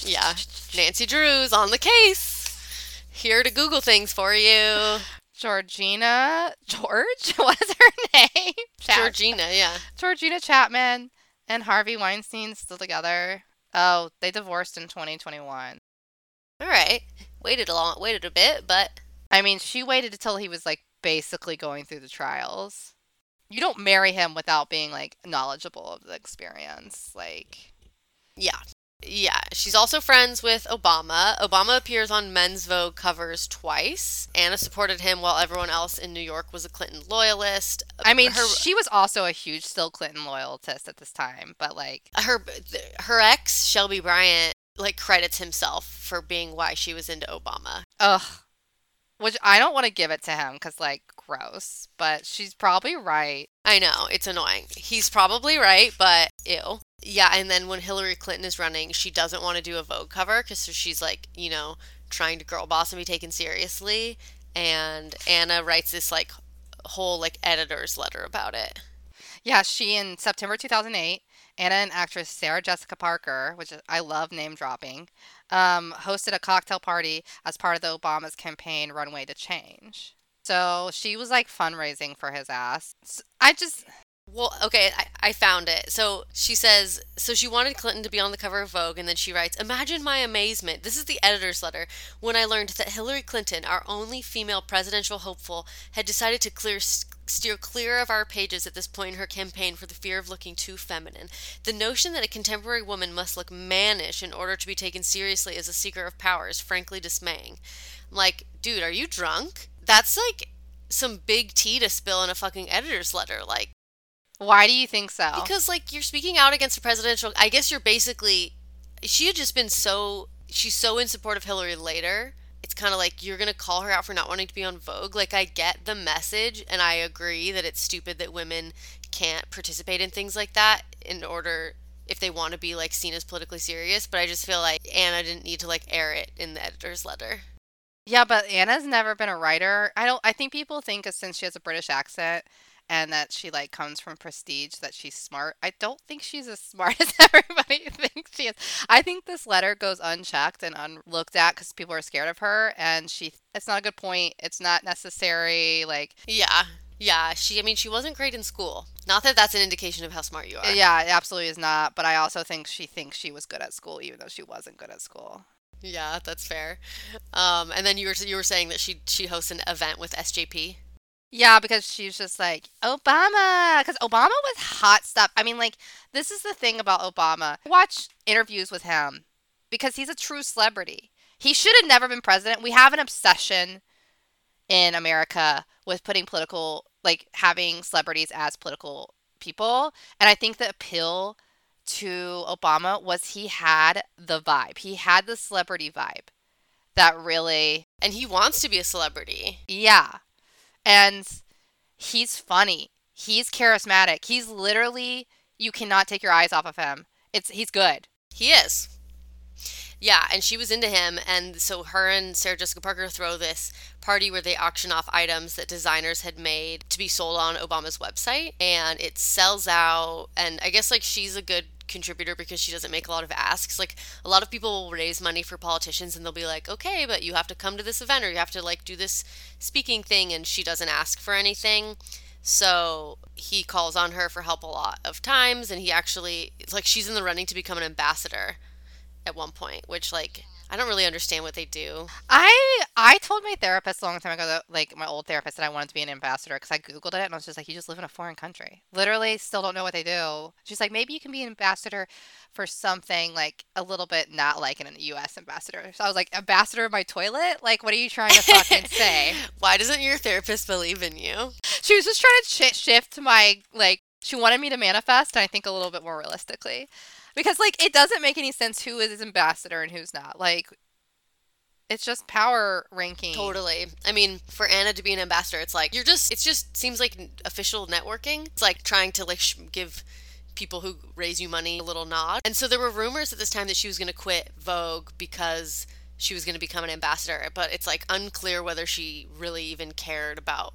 Yeah. Nancy Drew's on the case. Here to Google things for you. Georgina George? What is her name? Georgina, yeah. Georgina Chapman and Harvey Weinstein still together. Oh, they divorced in 2021. All right. Waited a long waited a bit, but I mean, she waited until he was like basically going through the trials. you don't marry him without being like knowledgeable of the experience. Like, Yeah. She's also friends with Obama. Obama appears on Men's Vogue covers twice. Anna supported him while everyone else in New York was a Clinton loyalist. I mean, her she was also a huge still Clinton loyalist at this time, but like, her her ex Shelby Bryan like credits himself for being why she was into Obama. ugh. Which I don't want to give it to him because, like, gross. But she's probably right. I know, it's annoying. He's probably right, but ew. Yeah, and then when Hillary Clinton is running, she doesn't want to do a Vogue cover because she's like, you know, trying to girl boss and be taken seriously. And Anna writes this like whole like editor's letter about it. Yeah, she in September 2008, Anna and actress Sarah Jessica Parker, which I love name dropping, um, hosted a cocktail party as part of the Obama's campaign Runway to Change. So she was like fundraising for his ass. I just, Well, okay, I, I found it. So she says, so she wanted Clinton to be on the cover of Vogue, and then she writes, Imagine my amazement. This is the editor's letter when I learned that Hillary Clinton, our only female presidential hopeful, had decided to clear steer clear of our pages at this point in her campaign for the fear of looking too feminine. The notion that a contemporary woman must look mannish in order to be taken seriously as a seeker of power is frankly dismaying. Like, dude, are you drunk? That's like some big tea to spill in a fucking editor's letter. Like, why do you think so? because like you're speaking out against a presidential I guess you're basically she had just been so she's so in support of Hillary later. It's kind of like you're going to call her out for not wanting to be on Vogue. Like I get the message and I agree that it's stupid that women can't participate in things like that in order if they want to be like seen as politically serious, but I just feel like Anna didn't need to like air it in the editor's letter. Yeah, but Anna's never been a writer. I don't I think people think since she has a British accent and that she like comes from prestige that she's smart. I don't think she's as smart as everybody thinks she is. I think this letter goes unchecked and unlooked at cuz people are scared of her and she it's not a good point. It's not necessary like Yeah. Yeah, she I mean she wasn't great in school. Not that that's an indication of how smart you are. yeah, it absolutely is not, but I also think she thinks she was good at school even though she wasn't good at school. Yeah, that's fair. Um, and then you were you were saying that she she hosts an event with SJP. Yeah, because she's just like Obama, because Obama was hot stuff. I mean, like this is the thing about Obama. Watch interviews with him because he's a true celebrity. He should have never been president. We have an obsession in America with putting political, like having celebrities as political people, and I think the appeal to Obama was he had the vibe. He had the celebrity vibe that really And he wants to be a celebrity. yeah. And he's funny. He's charismatic. He's literally you cannot take your eyes off of him. It's he's good. He is. Yeah, and she was into him, and so her and Sarah Jessica Parker throw this party where they auction off items that designers had made to be sold on Obama's website, and it sells out. And I guess like she's a good contributor because she doesn't make a lot of asks. Like a lot of people will raise money for politicians, and they'll be like, "Okay, but you have to come to this event or you have to like do this speaking thing," and she doesn't ask for anything. So he calls on her for help a lot of times, and he actually it's like she's in the running to become an ambassador at one point, which like I don't really understand what they do. I I told my therapist a long time ago that like my old therapist that I wanted to be an ambassador because I googled it and I was just like, you just live in a foreign country. Literally, still don't know what they do. She's like, maybe you can be an ambassador for something like a little bit not like an U.S. ambassador. So I was like, ambassador of my toilet? Like, what are you trying to fucking say? Why doesn't your therapist believe in you? She was just trying to sh- shift my like. She wanted me to manifest, and I think a little bit more realistically, because like it doesn't make any sense who is ambassador and who's not. Like, it's just power ranking. Totally. I mean, for Anna to be an ambassador, it's like you're just. It just seems like official networking. It's like trying to like sh- give people who raise you money a little nod. And so there were rumors at this time that she was going to quit Vogue because she was going to become an ambassador, but it's like unclear whether she really even cared about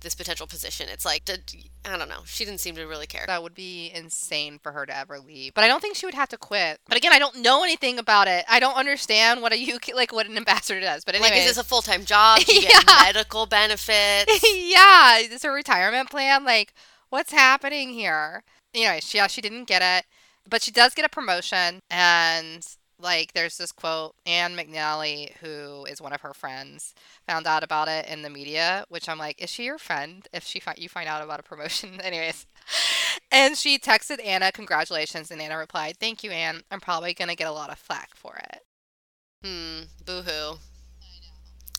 this potential position. It's like did, I don't know. She didn't seem to really care. That would be insane for her to ever leave. But I don't think she would have to quit. But again, I don't know anything about it. I don't understand what a UK like what an ambassador does. But Like, anyway, is this a full time job? Do you get Yeah. medical benefits? yeah, is this a retirement plan? Like, what's happening here? Anyway, she yeah, she didn't get it, but she does get a promotion, and like there's this quote Anne McNally who is one of her friends found out about it in the media which I'm like is she your friend if she fi- you find out about a promotion anyways and she texted Anna congratulations and Anna replied thank you Anne I'm probably going to get a lot of flack for it Hmm. Boo hoo.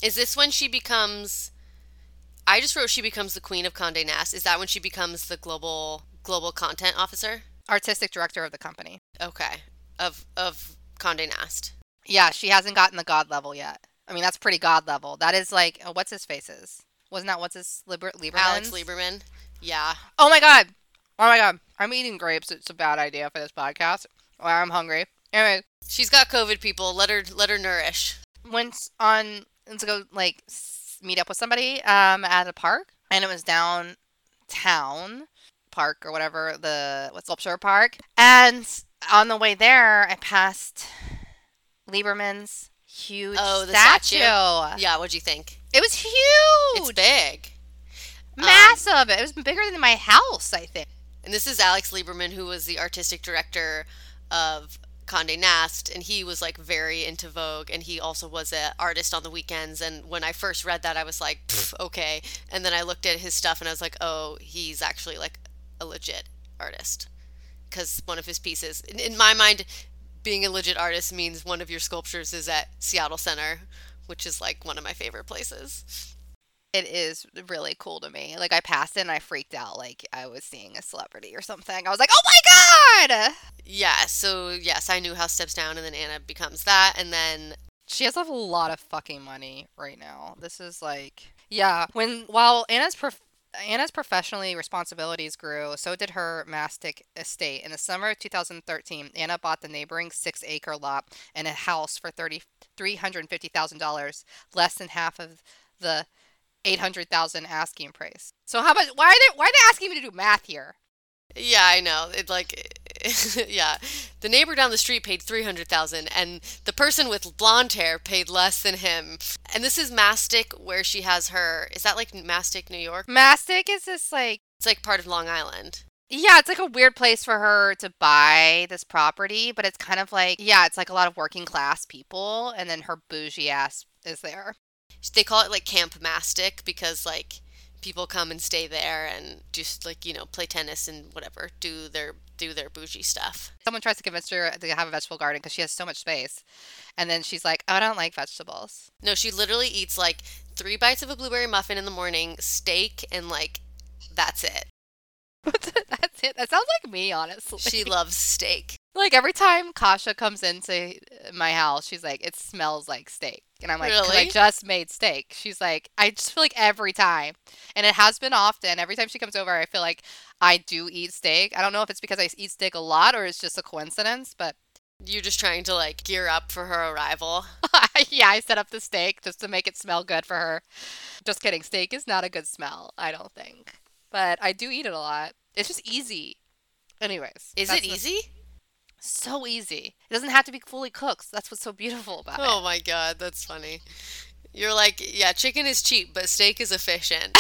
Is this when she becomes? I just wrote she becomes the queen of Condé Nast. Is that when she becomes the global global content officer? artistic director of the company Okay. Of of Condé Nast. yeah she hasn't gotten the god level yet I mean that's pretty god level that is like uh, what's his faces wasn't that what's his Liber- Liberman's? Alex Liberman. Yeah. Oh my god. Oh my god. I'm eating grapes. It's a bad idea for this podcast. I'm hungry. Anyway, She's got COVID. People, let her let her nourish. went on to go like meet up with somebody um at a park, and it was downtown park or whatever the what sculpture park. And on the way there, I passed Liberman's huge Oh, the statue. statue. Yeah. What'd you think? It was huge, It's big. Um, massive. it was bigger than my house, I think. And this is Alex Liberman, who was the artistic director of Condé Nast, and he was like very into Vogue, and he also was an artist on the weekends. And when I first read that, I was like, okay. And then I looked at his stuff, and I was like, oh, he's actually like a legit artist, because one of his pieces, in, in my mind, being a legit artist means one of your sculptures is at Seattle Center, which is like one of my favorite places. it is really cool to me. Like I passed it and I freaked out like I was seeing a celebrity or something. I was like, "Oh my god!" Yeah. So yes, Si Newhouse steps down, and then Anna becomes that, and then She has a lot of fucking money right now. This is like, yeah. When while Anna's prof- Anna's professionally responsibilities grew, so did her Mastic estate. In the summer of 2013, Anna bought the neighboring six-acre lot and a house for thirty three hundred fifty thousand dollars, less than half of the eight hundred thousand asking price. So how much? Why are they? Why are they asking me to do math here? Yeah, I know. It like yeah. The neighbor down the street paid 300,000 and the person with blonde hair paid less than him. And this is Mastic where she has her Is that like Mastic, New York? Mastic is this like It's like part of Long Island. Yeah, it's like a weird place for her to buy this property, but it's kind of like, yeah, it's like a lot of working class people, and then her bougie ass is there. They call it like Camp Mastic because like people come and stay there and just like, you know, play tennis and whatever, do their do their bougie stuff. Someone tries to convince her to have a vegetable garden because she has so much space. And then she's like, oh, I don't like vegetables. No, she literally eats like 3 bites of a blueberry muffin in the morning, steak and like that's it. That's it. That sounds like me, honestly. She loves steak. Like every time Kasha comes into my house, she's like, it smells like steak. And I'm like, 'Cause I Really? just made steak. She's like, I just feel like every time. And it has been often. Every time she comes over, I feel like I do eat steak. I don't know if it's because I eat steak a lot or it's just a coincidence, but You're just trying to like gear up for her arrival. yeah, I set up the steak just to make it smell good for her. Just kidding. Steak is not a good smell, I don't think. But I do eat it a lot. It's just easy. Anyways. Is it easy? So easy. It doesn't have to be fully cooked. That's what's so beautiful about it. Oh my god, that's funny. You're like, yeah, chicken is cheap, but steak is efficient.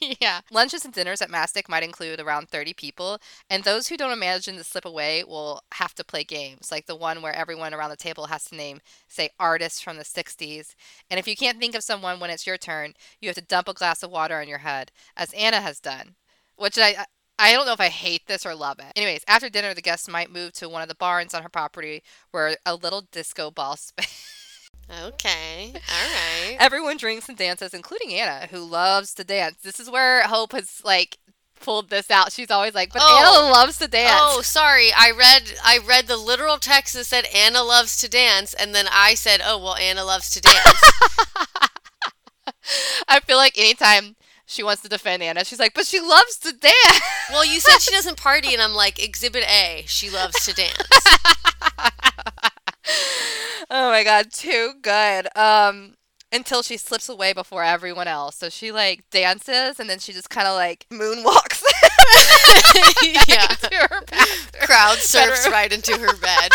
yeah. Lunches and dinners at Mastic might include around 30 people, and those who don't imagine to slip away will have to play games, like the one where everyone around the table has to name, say, artists from the 60s. And if you can't think of someone when it's your turn, you have to dump a glass of water on your head, as Anna has done, which I. I don't know if I hate this or love it. Anyways, after dinner, the guests might move to one of the barns on her property where a little disco ball space. Okay, all right. Everyone drinks and dances, including Anna, who loves to dance. This is where Hope has like pulled this out. She's always like, "But Oh. Anna loves to dance." Oh, sorry. I read I read the literal text that said Anna loves to dance, and then I said, "Oh, well, Anna loves to dance." I feel like anytime she wants to defend Anna, she's like, "But she loves to dance." well, you said she doesn't party, and I'm like, Exhibit A, she loves to dance. oh my god, too good. Um, until she slips away before everyone else, so she like dances and then she just kind of like moonwalks yeah. to her bathroom. Crowd surfs right into her bed.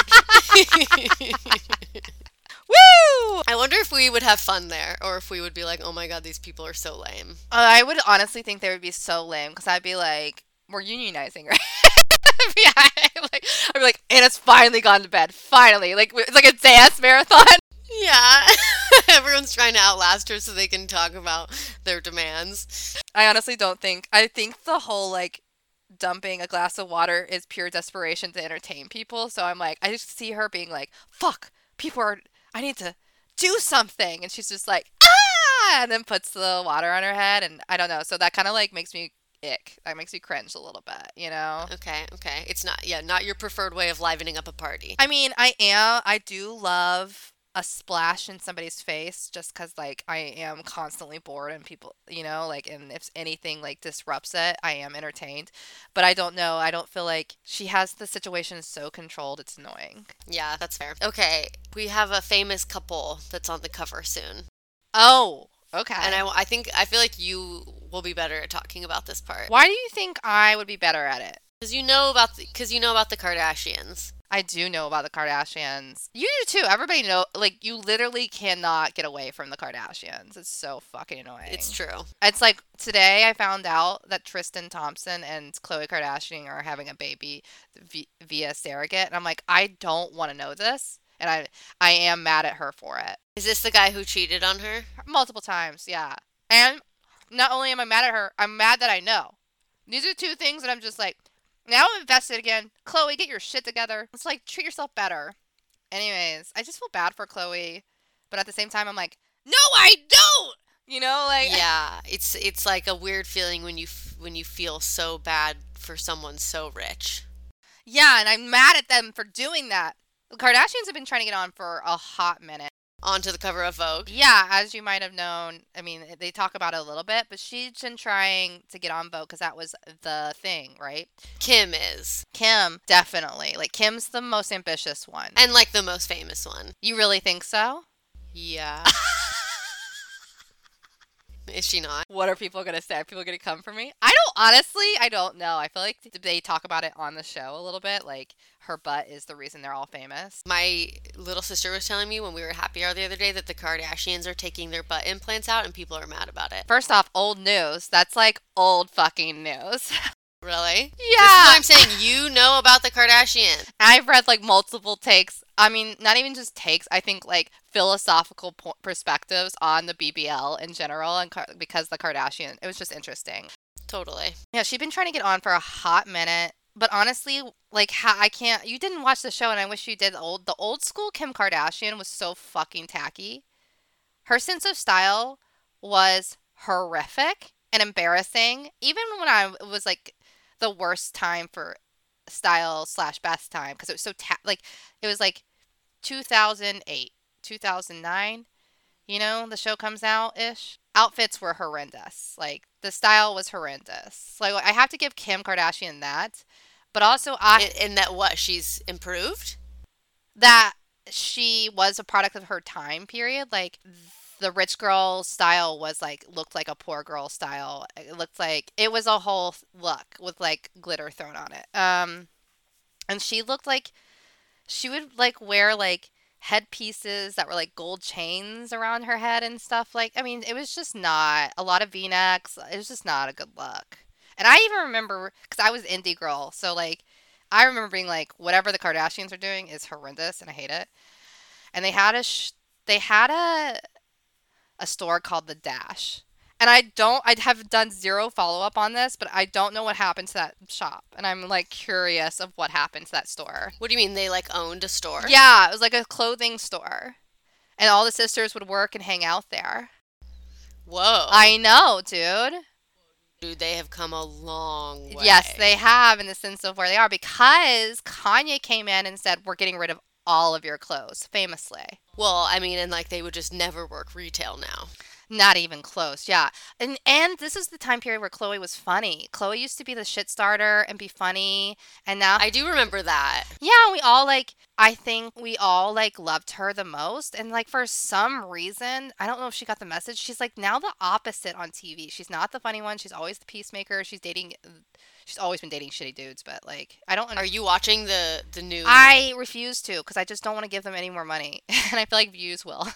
Woo! I wonder if we would have fun there, or if we would be like, "Oh my god, these people are so lame." Uh, I would honestly think they would be so lame because I'd be like, we're unionizing, right? yeah, like I'd be like, Anna's finally gone to bed. Finally, like it's like a dance marathon. Yeah. Everyone's trying to outlast her so they can talk about their demands. I honestly don't think. I think the whole like dumping a glass of water is pure desperation to entertain people. So I'm like, I just see her being like, "Fuck, people are. I need to do something," and she's just like, "Ah!" and then puts the water on her head, and I don't know. So that kind of like makes me ick. That makes me cringe a little bit, you know. Okay, okay. It's not, yeah, not your preferred way of livening up a party. I mean, I am. I do love a splash in somebody's face just because like i am constantly bored and people you know like and if anything like disrupts it i am entertained but i don't know i don't feel like she has the situation so controlled it's annoying Yeah, that's fair. Okay, we have a famous couple that's on the cover soon. oh okay And I, I think, I feel like you will be better at talking about this part. why do you think i would be better at it Because you know about the, because you know about the Kardashians. I do know about the Kardashians. You do too. Everybody know like you literally cannot get away from the Kardashians. It's so fucking annoying. It's true. It's like today I found out that Tristan Thompson and Khloe Kardashian are having a baby v- via surrogate, and I'm like, I don't want to know this, and I I am mad at her for it Is this the guy who cheated on her? multiple times. Yeah, and not only am I mad at her, I'm mad that I know. These are two things that I'm just like, now I'm invested again. Khloe, get your shit together. It's like treat yourself better. Anyways, I just feel bad for Khloe, but at the same time, I'm like, no, I don't. You know, like yeah, it's it's like a weird feeling when you f- when you feel so bad for someone so rich. Yeah, and I'm mad at them for doing that. The Kardashians have been trying to get on for a hot minute. Onto the cover of Vogue. Yeah, as you might have known, I mean, they talk about it a little bit, but she's been trying to get on Vogue because that was the thing, right? Kim is, Kim, definitely. Like, Kim's the most ambitious one. and like the most famous one. You really think so? Yeah. is she not? What are people going to say? Are people going to come for me? I don't, honestly, I don't know. I feel like they talk about it on the show a little bit. Like, her butt is the reason they're all famous. My little sister was telling me when we were happy hour the other day that the Kardashians are taking their butt implants out and people are mad about it. First off, old news. That's like old fucking news. Really? Yeah. This is what I'm saying. You know about the Kardashians. I've read like multiple takes. I mean, not even just takes. I think like philosophical po- perspectives on the BBL in general, and Kar- because the Kardashian, it was just interesting. Totally. Yeah, she'd been trying to get on for a hot minute, but honestly, like how I can't. You didn't watch the show, and I wish you did. The old the old school Kim Kardashian was so fucking tacky. Her sense of style was horrific and embarrassing. Even when I was like the worst time for style slash best time because it was so ta- like it was like 2008 2009 you know the show comes out ish outfits were horrendous like the style was horrendous like i have to give kim kardashian that but also i In, in that what? She's improved? that she was a product of her time period like the rich girl style was like looked like a poor girl style it looked like it was a whole look with like glitter thrown on it um and she looked like she would like wear like headpieces that were like gold chains around her head and stuff like i mean it was just not a lot of v-necks it was just not a good look and i even remember because i was indie girl so like i remember being like whatever the kardashians are doing is horrendous and i hate it and they had a sh- they had a a store called the dash and i don't i have done zero follow-up on this but i don't know what happened to that shop and i'm like curious of what happened to that store What do you mean they like owned a store? yeah, it was like a clothing store. And all the sisters would work and hang out there. Whoa. I know, dude. Dude, they have come a long way. Yes, they have in the sense of where they are because Kanye came in and said, We're getting rid of all of your clothes, famously. Well, I mean, and like they would just never work retail now. Not even close, yeah. And and this is the time period where Khloe was funny. Khloe used to be the shit starter and be funny, and now I do remember that. Yeah, we all like I think we all like loved her the most and like for some reason, I don't know if she got the message. She's like now the opposite on TV. She's not the funny one. She's always the peacemaker. She's dating she's always been dating shitty dudes, but like I don't Are you watching the the new? I refuse to cuz I just don't want to give them any more money. and I feel like views will.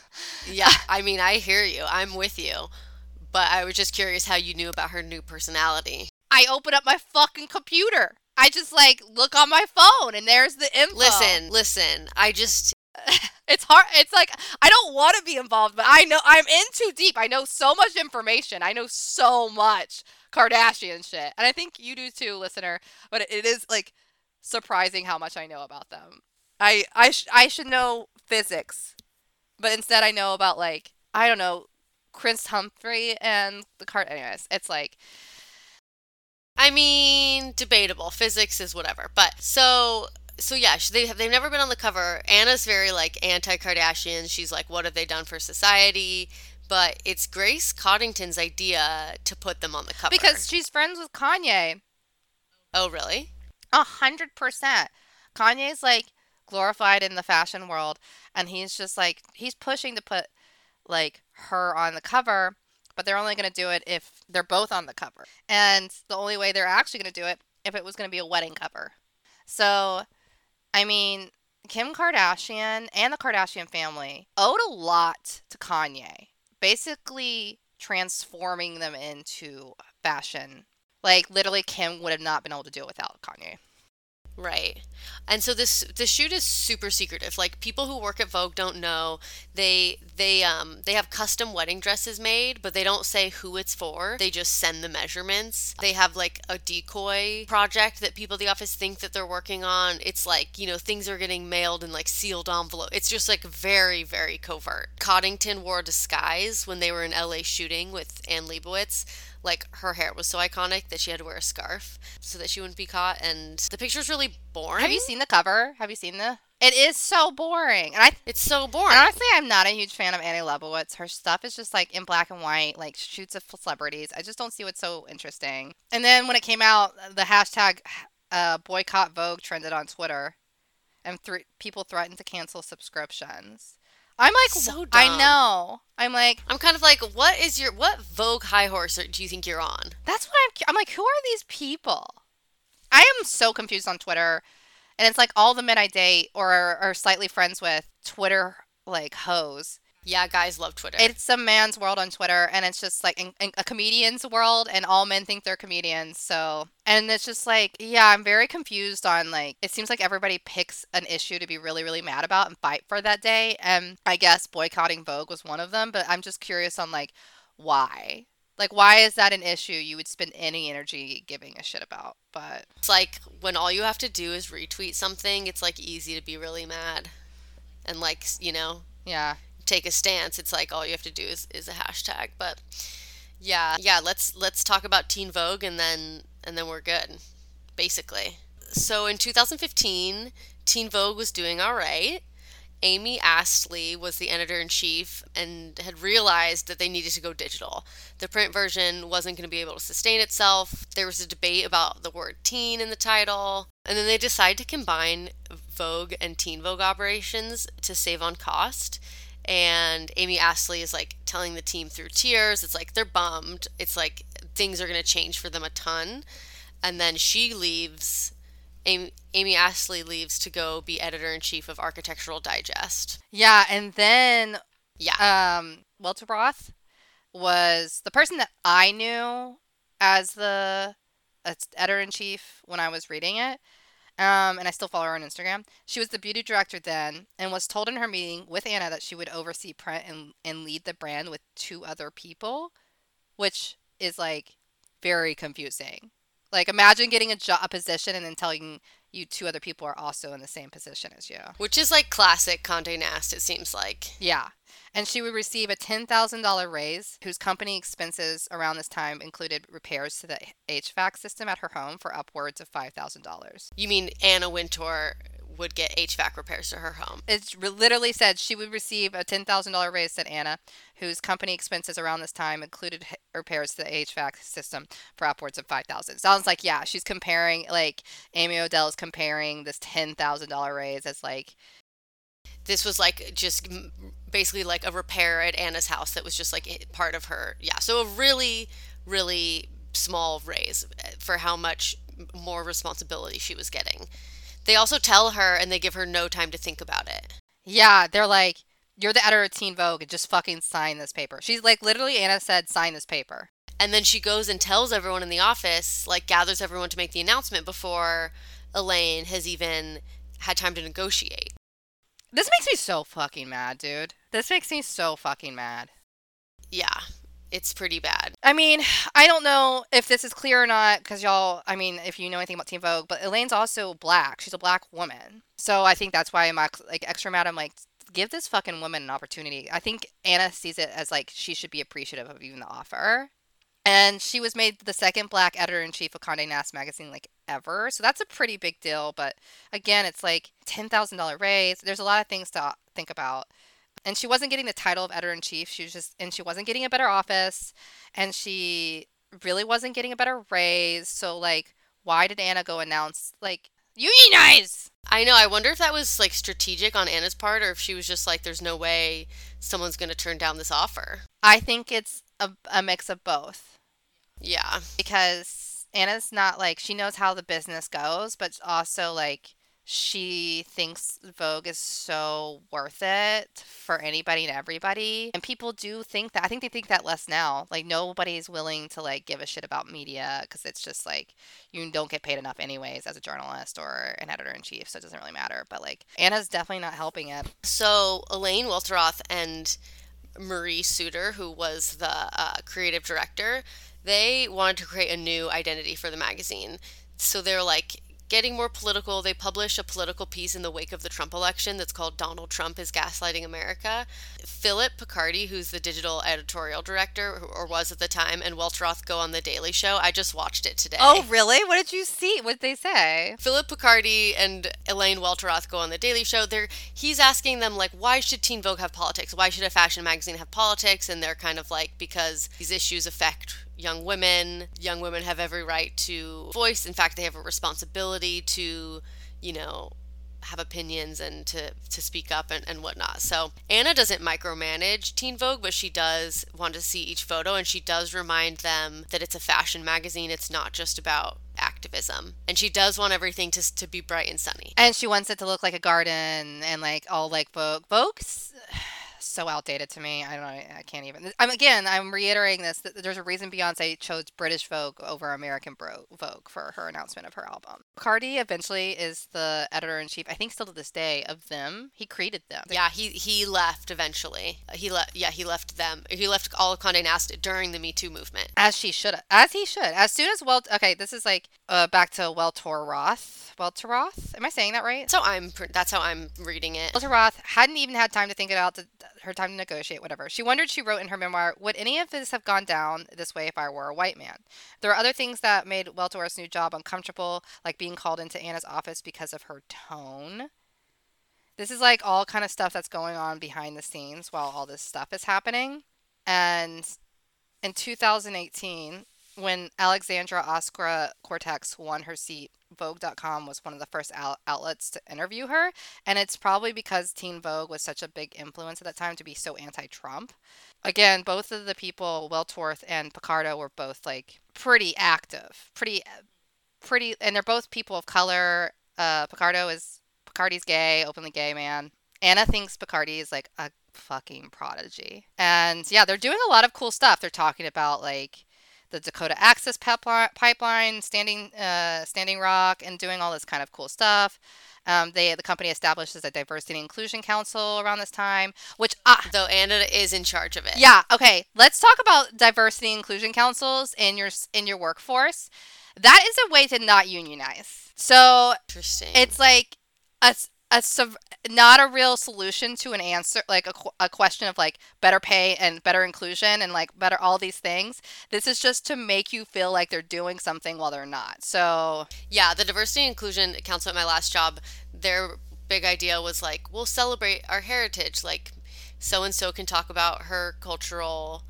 yeah, I mean, I hear you. I'm with you. But I was just curious how you knew about her new personality. I open up my fucking computer. I just like look on my phone and there's the info. Listen, listen. I just it's hard. It's like I don't want to be involved, but I know I'm in too deep. I know so much information. I know so much Kardashian shit, and I think you do too, listener. But it is like surprising how much I know about them. I I sh- I should know physics, but instead I know about like I don't know Chris Humphrey and the card. Anyways, it's like I mean, debatable. Physics is whatever. But so so yeah, they have they've never been on the cover. Anna's very like anti-Kardashian. She's like, what have they done for society? But it's Grace Coddington's idea to put them on the cover because she's friends with Kanye. oh really? A hundred percent. Kanye's like glorified in the fashion world, and he's just like he's pushing to put like her on the cover, but they're only gonna do it if they're both on the cover, and the only way they're actually gonna do it if it was gonna be a wedding cover. So, I mean, Kim Kardashian and the Kardashian family owed a lot to Kanye, basically transforming them into fashion. Like literally, Kim would have not been able to do it without Kanye. Right. And so this the shoot is super secretive. Like people who work at Vogue don't know. They they um they have custom wedding dresses made, but they don't say who it's for. They just send the measurements. They have like a decoy project that people at the office think that they're working on. It's like, you know, things are getting mailed in like sealed envelope. It's just like very very covert. Coddington wore a disguise when they were in LA shooting with Anne Leibovitz like her hair was so iconic that she had to wear a scarf so that she wouldn't be caught and the picture's really boring Have you seen the cover? Have you seen the? It is so boring, and I. it's so boring honestly, I'm not a huge fan of Annie Leibovitz. Her stuff is just like in black and white, like shoots of celebrities. I just don't see what's so interesting. And then when it came out, the hashtag uh, boycott Vogue trended on Twitter, and th- people threatened to cancel subscriptions. I'm like, So dumb. I know. I'm like, i'm kind of like what is your what vogue high horse do you think you're on That's what I'm. I'm like, who are these people? I am so confused on Twitter, and it's like all the men I date or are slightly friends with Twitter like hoes. Yeah guys love twitter It's a man's world on Twitter, and it's just like in, in a comedian's world, and all men think they're comedians. So, and it's just like, yeah, I'm very confused on like. It seems like everybody picks an issue to be really, really mad about and fight for that day, and I guess boycotting Vogue was one of them. But I'm just curious on like why. Like, why is that an issue you would spend any energy giving a shit about? But it's like when all you have to do is retweet something it's like easy to be really mad and like you know yeah, take a stance it's like all you have to do is, is a hashtag but yeah yeah let's let's talk about teen vogue and then and then we're good basically. So in 2015 teen vogue was doing all right. Amy astley was the editor-in-chief and had realized that they needed to go digital. The print version wasn't going to be able to sustain itself. There was a debate about the word teen in the title and then they decided to combine vogue and teen vogue operations to save on cost and Amy Astley is like telling the team through tears. It's like they're bummed. It's like things are going to change for them a ton. And then she leaves. Amy, Amy Astley leaves to go be editor in chief of Architectural Digest. yeah, and then Yeah. um, Welteroth was the person that I knew as the editor in chief when I was reading it. Um, and I still follow her on Instagram. She was the beauty director then and was told in her meeting with Anna that she would oversee print and, and lead the brand with two other people, which is like very confusing. Like imagine getting a job a position and then telling you two other people are also in the same position as you. Which is like classic Condé Nast, it seems like. Yeah. And she would receive a $10,000 raise, whose company expenses around this time included repairs to the HVAC system at her home for upwards of $5,000. You mean Anna Wintour would get HVAC repairs to her home? It literally said she would receive a $10,000 raise, said Anna, whose company expenses around this time included h- repairs to the HVAC system for upwards of 5000 Sounds like, yeah, she's comparing, like, Amy Odell is comparing this $10,000 raise as, like, This was like just basically like a repair at Anna's house that was just like part of her. Yeah. So a really, really small raise uh, for how much more responsibility she was getting. They also tell her and they give her no time to think about it. Yeah, they're like, you're the editor of Teen Vogue and just fucking sign this paper. She's like, literally, Anna said, sign this paper. And then she goes and tells everyone in the office, like gathers everyone to make the announcement before Elaine has even had time to negotiate. This makes me so fucking mad, dude. This makes me so fucking mad. Yeah, it's pretty bad. I mean, I don't know if this is clear or not because y'all, I mean, if you know anything about Teen Vogue, but Elaine's also black. She's a black woman. So I think that's why I'm like extra mad. I'm like, give this fucking woman an opportunity. I think Anna sees it as like she should be appreciative of even the offer. And she was made the second black editor in chief of Condé Nast magazine like ever. So that's a pretty big deal. But again, it's like $10,000 raise. There's a lot of things to think about. And she wasn't getting the title of editor in chief. She was just, and she wasn't getting a better office. And she really wasn't getting a better raise. So, like, why did Anna go announce, like, unionize? I know. I wonder if that was like strategic on Anna's part or if she was just like, there's no way someone's going to turn down this offer. I think it's a, a mix of both. Yeah. because Anna's not like she knows how the business goes, but also like she thinks Vogue is so worth it for anybody and everybody. And people do think that. I think they think that less now. Like nobody's willing to like give a shit about media because it's just like you don't get paid enough anyways as a journalist or an editor in chief, so it doesn't really matter. But like Anna's definitely not helping it. So Elaine Welteroth and Marie Suter, who was the uh, creative director, they wanted to create a new identity for the magazine. So they're like getting more political. They publish a political piece in the wake of the Trump election that's called Donald Trump is Gaslighting America. Philip Picardi, who's the digital editorial director, or was at the time, and Welteroth go on The Daily Show. I just watched it today. Oh, really? What did you see? What did they say? Philip Picardi and Elaine Welteroth go on the Daily Show. They're he's asking them like, why should Teen Vogue have politics? Why should a fashion magazine have politics? And they're kind of like, because these issues affect young women. Young women have every right to voice. In fact, they have a responsibility to, you know, have opinions and to, to speak up and, and whatnot. So Anna doesn't micromanage Teen Vogue, but she does want to see each photo and she does remind them that it's a fashion magazine. It's not just about activism. And she does want everything to, to be bright and sunny. And she wants it to look like a garden and like all like Vogue. Vogue's so outdated to me. I don't know. I can't even. I'm again. I'm reiterating this. That there's a reason Beyonce chose British Vogue over American Bro- Vogue for her announcement of her album. Cardi eventually is the editor in chief. I think still to this day of them. He created them. Yeah, he he left eventually. He left. Yeah, he left them. He left all of Condé Nast during the Me Too movement. As she should. As he should. As soon as well. Okay, this is like uh, back to Weltor Roth. Weltor Roth. Am I saying that right? So I'm. That's how I'm reading it. Welteroth hadn't even had time to think about the, her time to negotiate, whatever. She wondered, she wrote in her memoir, would any of this have gone down this way if I were a white man? There are other things that made Welter's new job uncomfortable, like being called into Anna's office because of her tone. This is like all kind of stuff that's going on behind the scenes while all this stuff is happening. And in 2018, when Alexandra Oscar Cortex won her seat, Vogue.com was one of the first out- outlets to interview her. And it's probably because Teen Vogue was such a big influence at that time to be so anti Trump. Again, both of the people, Welteroth and Picardo, were both like pretty active, pretty, pretty, and they're both people of color. Uh, Picardo is, Picardi's gay, openly gay man. Anna thinks Picardi is like a fucking prodigy. And yeah, they're doing a lot of cool stuff. They're talking about like the Dakota Access Pipeline, Standing uh, Standing Rock, and doing all this kind of cool stuff. Um, they the company establishes a diversity and inclusion council around this time, which ah, Though Anna is in charge of it. yeah, okay. Let's talk about diversity inclusion councils in your in your workforce. That is a way to not unionize. So Interesting. it's like a, a not a real solution to an answer like a, a question of like better pay and better inclusion and like better all these things this is just to make you feel like they're doing something while they're not so Yeah, the diversity and inclusion council at my last job, their big idea was like, we'll celebrate our heritage. Like, so and so can talk about her cultural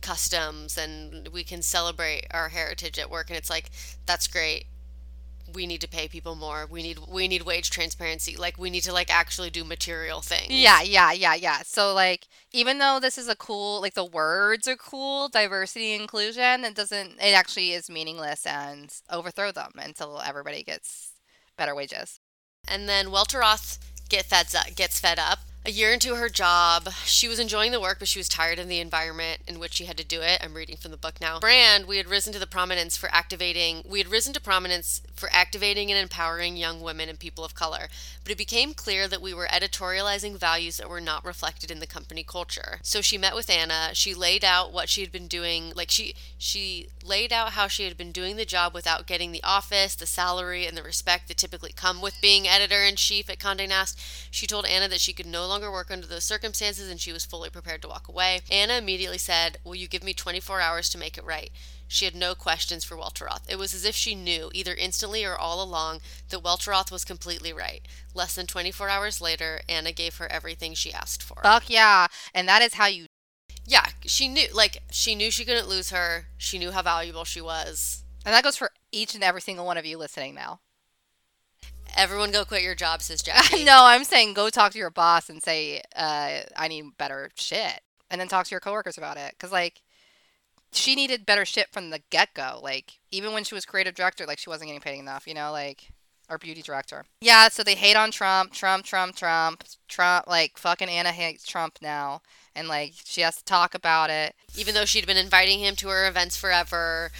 customs and we can celebrate our heritage at work. And it's like, that's great. We need to pay people more. We need we need wage transparency. Like we need to like actually do material things. yeah yeah yeah yeah so like even though this is a cool like the words are cool diversity inclusion it doesn't it actually is meaningless and overthrow them until everybody gets better wages And then Welteroth get fed up, gets fed up. A year into her job, she was enjoying the work, but she was tired of the environment in which she had to do it. I'm reading from the book now. Brand, we had risen to the prominence for activating, we had risen to prominence for activating and empowering young women and people of color. But it became clear that we were editorializing values that were not reflected in the company culture. So she met with Anna. She laid out what she had been doing. Like she, she laid out how she had been doing the job without getting the office, the salary, and the respect that typically come with being editor in chief at Condé Nast. She told Anna that she could no longer work under those circumstances and she was fully prepared to walk away. Anna immediately said, Will you give me 24 hours to make it right? She had no questions for Welteroth. It was as if she knew, either instantly or all along, that Welteroth was completely right. Less than 24 hours later, Anna gave her everything she asked for. Fuck yeah. And that is how you. Yeah, she knew, like, she knew she couldn't lose her. She knew how valuable she was. And that goes for each and every single one of you listening now. Everyone go quit your job, says Jackie. no, I'm saying go talk to your boss and say, uh, I need better shit. And then talk to your coworkers about it. Because, like, she needed better shit from the get go. Like, even when she was creative director, like, she wasn't getting paid enough, you know? Like, our beauty director. Yeah, so they hate on Trump, Trump, Trump, Trump, Trump. Like, fucking Anna hates Trump now. And, like, she has to talk about it. Even though she'd been inviting him to her events forever.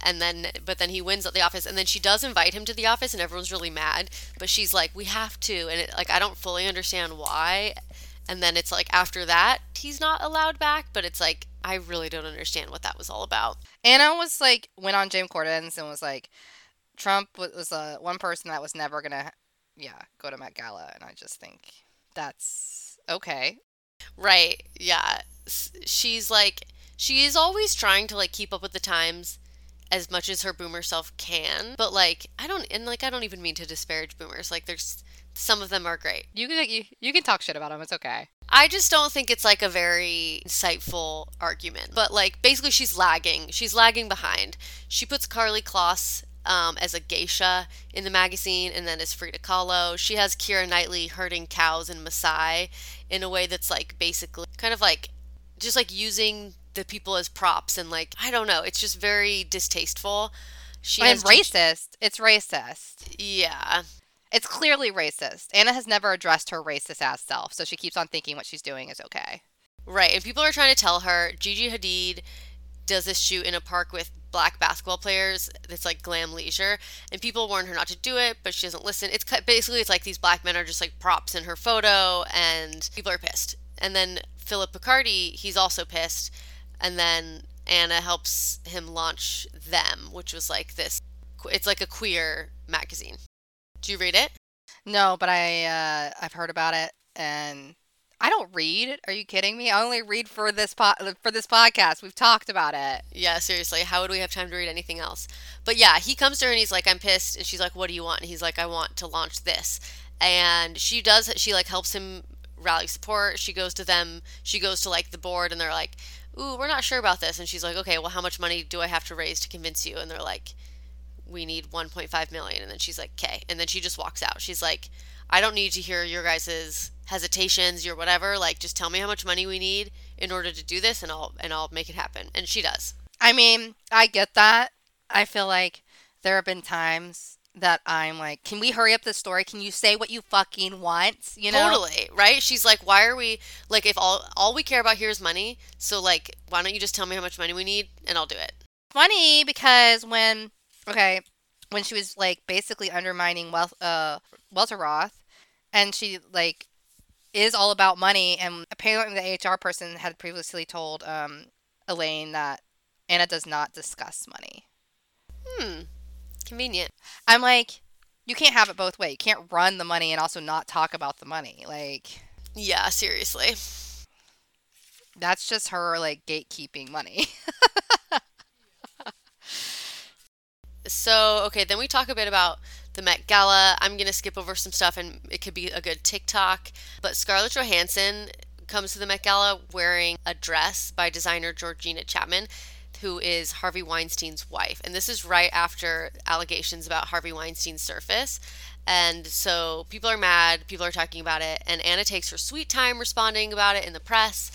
And then, but then he wins at the office, and then she does invite him to the office, and everyone's really mad. But she's like, "We have to," and it, like I don't fully understand why. And then it's like after that, he's not allowed back. But it's like I really don't understand what that was all about. Anna was like, went on James Corden's and was like, Trump was, was uh, one person that was never gonna, yeah, go to Met Gala, and I just think that's okay. Right? Yeah. She's like, she is always trying to like keep up with the times as much as her boomer self can. But like, I don't, and like, I don't even mean to disparage boomers. Like, there's some of them are great. You can you, you can talk shit about them. It's okay. I just don't think it's like a very insightful argument. But like basically she's lagging. She's lagging behind. She puts Karlie Kloss um, as a geisha in the magazine and then as Frida Kahlo. She has Keira Knightley herding cows in Maasai in a way that's like basically kind of like just like using the people as props and like I don't know. It's just very distasteful. She and racist. It's racist. Yeah. It's clearly racist. Anna has never addressed her racist ass self, so she keeps on thinking what she's doing is okay. Right, and people are trying to tell her Gigi Hadid does this shoot in a park with black basketball players. It's like glam leisure, and people warn her not to do it, but she doesn't listen. It's basically it's like these black men are just like props in her photo, and people are pissed. And then Philip Picardi, he's also pissed, and then Anna helps him launch them, which was like this. It's like a queer magazine. Do you read it? No, but I uh, I've heard about it, and I don't read. Are you kidding me? I only read for this po- for this podcast. We've talked about it. Yeah, seriously. How would we have time to read anything else? But yeah, he comes to her and he's like, I'm pissed. And she's like, What do you want? And he's like, I want to launch this. And she does, she like helps him rally support. She goes to them, she goes to like the board and they're like, Ooh, we're not sure about this. And she's like, Okay, well, how much money do I have to raise to convince you? And they're like, We need 1.5 million. And then she's like, Okay. And then she just walks out. She's like, I don't need to hear your guys's hesitations, your whatever. Like, just tell me how much money we need in order to do this, and I'll and I'll make it happen. And she does. I mean, I get that. I feel like there have been times that I'm like, can we hurry up the story? Can you say what you fucking want? You know? Totally, right? She's like, why are we like if all all we care about here is money? So like, why don't you just tell me how much money we need and I'll do it. Funny because when okay, when she was like basically undermining wealth uh Welteroth and she like is all about money and apparently the HR person had previously told um Elaine that Anna does not discuss money. Hmm. Convenient. I'm like, you can't have it both ways. You can't run the money and also not talk about the money. Like Yeah, seriously. that's just her like gatekeeping money. So, okay, then we talk a bit about the Met Gala. I'm going to skip over some stuff and it could be a good TikTok. But Scarlett Johansson comes to the Met Gala wearing a dress by designer Georgina Chapman, who is Harvey Weinstein's wife. And this is right after allegations about Harvey Weinstein's surface. And so people are mad, people are talking about it, and Anna takes her sweet time responding about it in the press.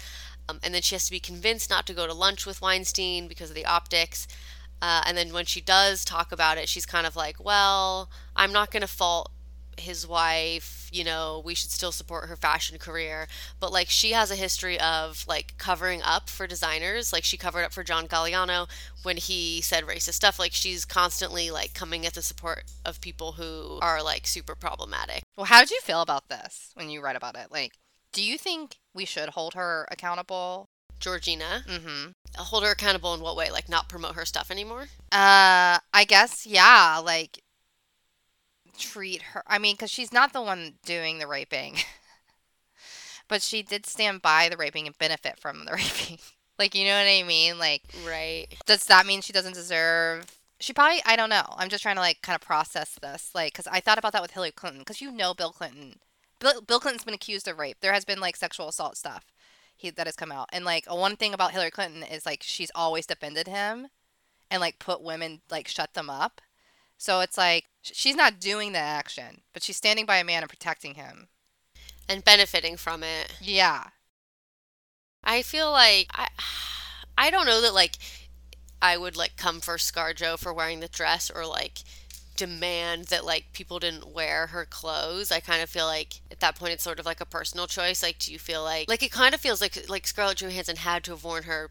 Um, and then she has to be convinced not to go to lunch with Weinstein because of the optics. Uh, and then when she does talk about it, she's kind of like, well, I'm not going to fault his wife. You know, we should still support her fashion career. But like she has a history of like covering up for designers. Like she covered up for John Galliano when he said racist stuff. Like she's constantly like coming at the support of people who are like super problematic. Well, how did you feel about this when you read about it? Like, do you think we should hold her accountable? Georgina, Mm-hmm. hold her accountable in what way? Like not promote her stuff anymore? Uh, I guess yeah. Like, treat her. I mean, because she's not the one doing the raping, but she did stand by the raping and benefit from the raping. like, you know what I mean? Like, Right. does that mean she doesn't deserve? She probably. I don't know. I'm just trying to like kind of process this. Like, because I thought about that with Hillary Clinton. Because you know, Bill Clinton. Bill, Bill Clinton's been accused of rape. There has been like sexual assault stuff. He, that has come out. And like one thing about Hillary Clinton is like she's always defended him and like put women like shut them up. So it's like she's not doing the action, but she's standing by a man and protecting him. And benefiting from it. Yeah. I feel like I I don't know that like I would like come for ScarJo for wearing the dress or like demand that like people didn't wear her clothes. I kind of feel like at that point it's sort of like a personal choice. Like do you feel like like it kind of feels like like Scarlett Johansson had to have worn her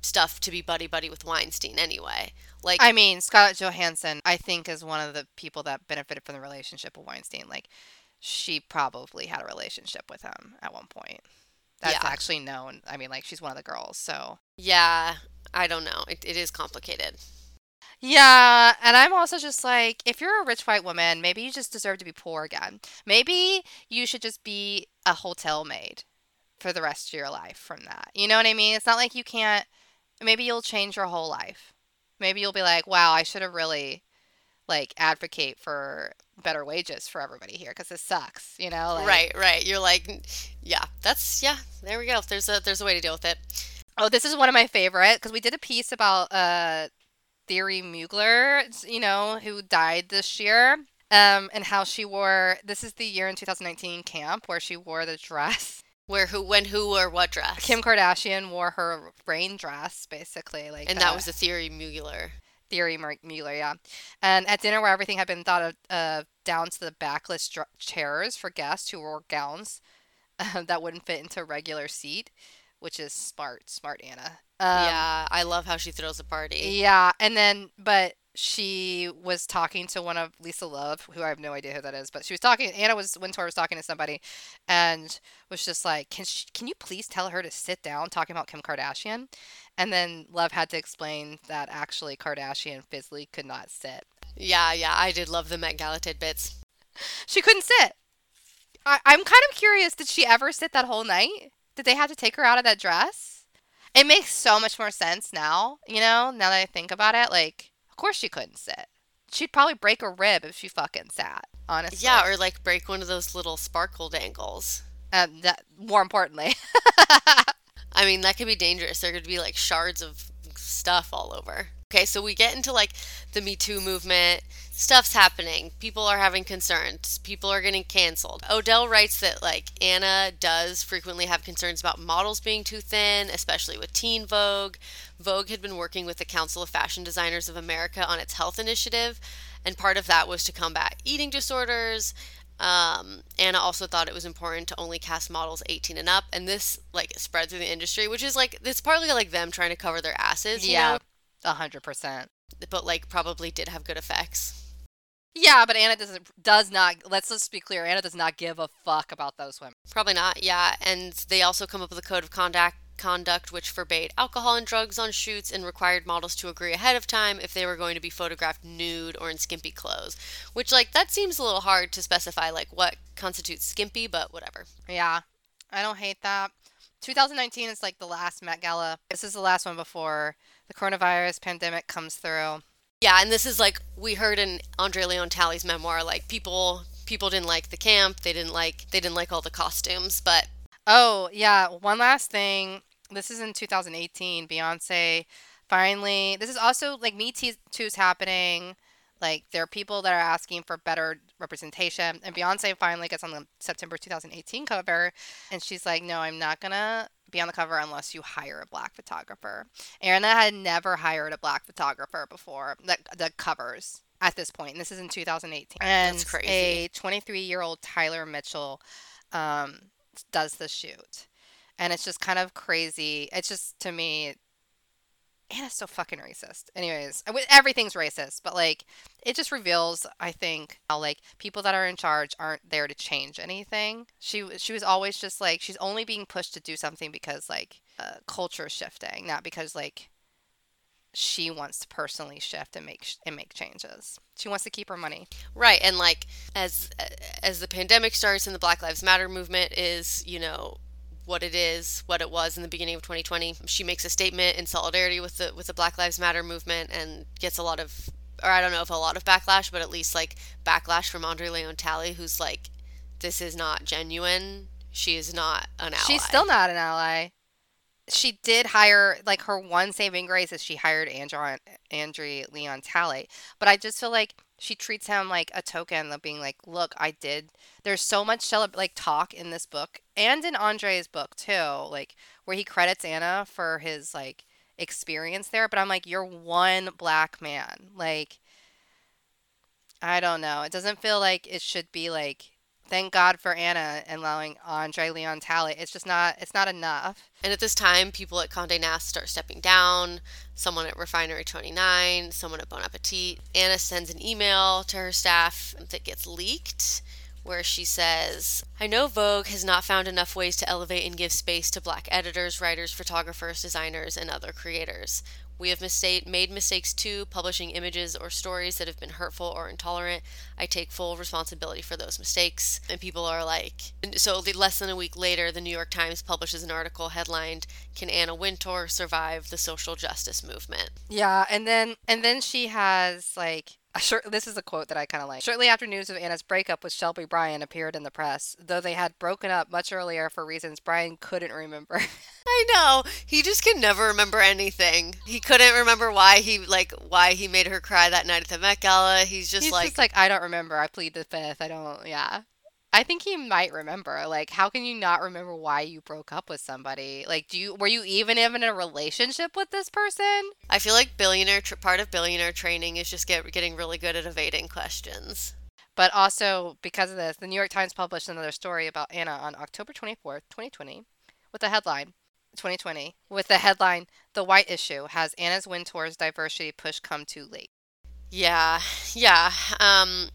stuff to be buddy buddy with Weinstein anyway. Like I mean, Scarlett Johansson, I think, is one of the people that benefited from the relationship with Weinstein. Like, she probably had a relationship with him at one point. That's Yeah. actually known. I mean, like, she's one of the girls. So, yeah, I don't know. It, it is complicated. yeah. And I'm also just like, if you're a rich white woman, maybe you just deserve to be poor again. Maybe you should just be a hotel maid for the rest of your life from that. You know what I mean? It's not like you can't, maybe you'll change your whole life. Maybe you'll be like, wow, I should have really like advocate for better wages for everybody here because this sucks, you know? Like, right, right. You're like yeah, that's yeah, there we go. There's a there's a way to deal with it. Oh, this is one of my favorite because we did a piece about uh, Thierry Mugler, you know, who died this year, um, and how she wore. This is the year in 2019 camp where she wore the dress. Where who when who or what dress? Kim Kardashian wore her rain dress, basically, like, and that was the Thierry Mugler. Thierry Mugler, yeah. And at dinner, where everything had been thought of uh, down to the backless dr- chairs for guests who wore gowns uh, that wouldn't fit into a regular seat, which is smart, smart Anna. Um, yeah, I love how she throws a party. Yeah, and then but she was talking to one of Lisa Love, who I have no idea who that is, but she was talking. Anna was Wintour was talking to somebody, and was just like, "Can she, can you please tell her to sit down?" Talking about Kim Kardashian, and then Love had to explain that actually Kardashian physically could not sit. Yeah, yeah, I did love the Met Gala tidbits. She couldn't sit. I, I'm kind of curious. Did she ever sit that whole night? Did they have to take her out of that dress? It makes so much more sense now. You know, now that I think about it, like, course she couldn't sit. She'd probably break a rib if she fucking sat. Honestly. Yeah, or like break one of those little sparkle dangles. And that, more importantly. I mean, that could be dangerous. There could be like shards of stuff all over. Okay, so we get into like the Me Too movement. Stuff's happening. People are having concerns. People are getting canceled. Odell writes that like Anna does frequently have concerns about models being too thin, especially with Teen Vogue. Vogue had been working with the Council of Fashion Designers of America on its health initiative, and part of that was to combat eating disorders. Um, Anna also thought it was important to only cast models 18 and up, and this like spread through the industry, which is like it's partly like them trying to cover their asses, you yeah, know, a hundred percent. but like probably did have good effects. Yeah, but Anna doesn't does not. Let's just be clear. Anna does not give a fuck about those women. Probably not, yeah. And they also come up with a code of conduct conduct which forbade alcohol and drugs on shoots and required models to agree ahead of time if they were going to be photographed nude or in skimpy clothes. Which like that seems a little hard to specify like what constitutes skimpy, but whatever. Yeah, I don't hate that. 2019 is like the last Met Gala. This is the last one before the coronavirus pandemic comes through. Yeah, and this is like we heard in Andre Leon Talley's memoir, like people people didn't like the camp, they didn't like they didn't like all the costumes, but Oh, yeah. One last thing. This is in 2018. Beyonce finally. This is also like Me Too is happening. Like there are people that are asking for better representation, and Beyonce finally gets on the September 2018 cover, and she's like, "No, I'm not gonna be on the cover unless you hire a black photographer." Anna had never hired a black photographer before. That the covers at this point. And this is in 2018. And That's crazy. a 23 year old Tyler Mitchell um, does the shoot. And it's just kind of crazy. It's just, to me, Anna's so fucking racist. Anyways, everything's racist, but like it just reveals, I think, how like people that are in charge aren't there to change anything. She she was always just like she's only being pushed to do something because like uh, culture is shifting, not because like she wants to personally shift and make and make changes. She wants to keep her money. Right, and like as as the pandemic starts and the Black Lives Matter movement is, you know, what it is, what it was in the beginning of 2020, she makes a statement in solidarity with the with the Black Lives Matter movement and gets a lot of or I don't know if a lot of backlash, but at least like backlash from Andre Leon Talley who's like this is not genuine. She is not an ally. She's still not an ally. She did hire like her one saving grace is she hired Andrew Andre Leon Talley, but I just feel like she treats him like a token of being like, look, I did. There's so much cele- like talk in this book and in Andre's book too, like where he credits Anna for his like experience there. But I'm like, you're one black man. Like, I don't know. It doesn't feel like it should be like, thank God for Anna and allowing Andre Leon Talley. It's just not. It's not enough. And at this time, people at Condé Nast start stepping down. Someone at Refinery 29, someone at Bon Appetit. Anna sends an email to her staff that gets leaked where she says, I know Vogue has not found enough ways to elevate and give space to black editors, writers, photographers, designers, and other creators. We have mistake, made mistakes too, publishing images or stories that have been hurtful or intolerant. I take full responsibility for those mistakes. And people are like, so less than a week later, the New York Times publishes an article headlined, Can Anna Wintour Survive the Social Justice Movement? Yeah, and then and then she has like this is a quote that I kind of like. Shortly after news of Anna's breakup with Shelby Bryan appeared in the press, though they had broken up much earlier for reasons Bryan couldn't remember. I know. He just can never remember anything. He couldn't remember why he like why he made her cry that night at the Met Gala. He's just He's like just like I don't remember. I plead the fifth. I don't. Yeah. I think he might remember. Like, how can you not remember why you broke up with somebody? Like, do you were you even in a relationship with this person? I feel like billionaire tr- part of billionaire training is just get getting really good at evading questions. But also because of this, the New York Times published another story about Anna on October 24th, 2020, with the headline 2020 with the headline The White Issue Has Anna Wintour's Diversity Push Come Too Late? Yeah, yeah. Um,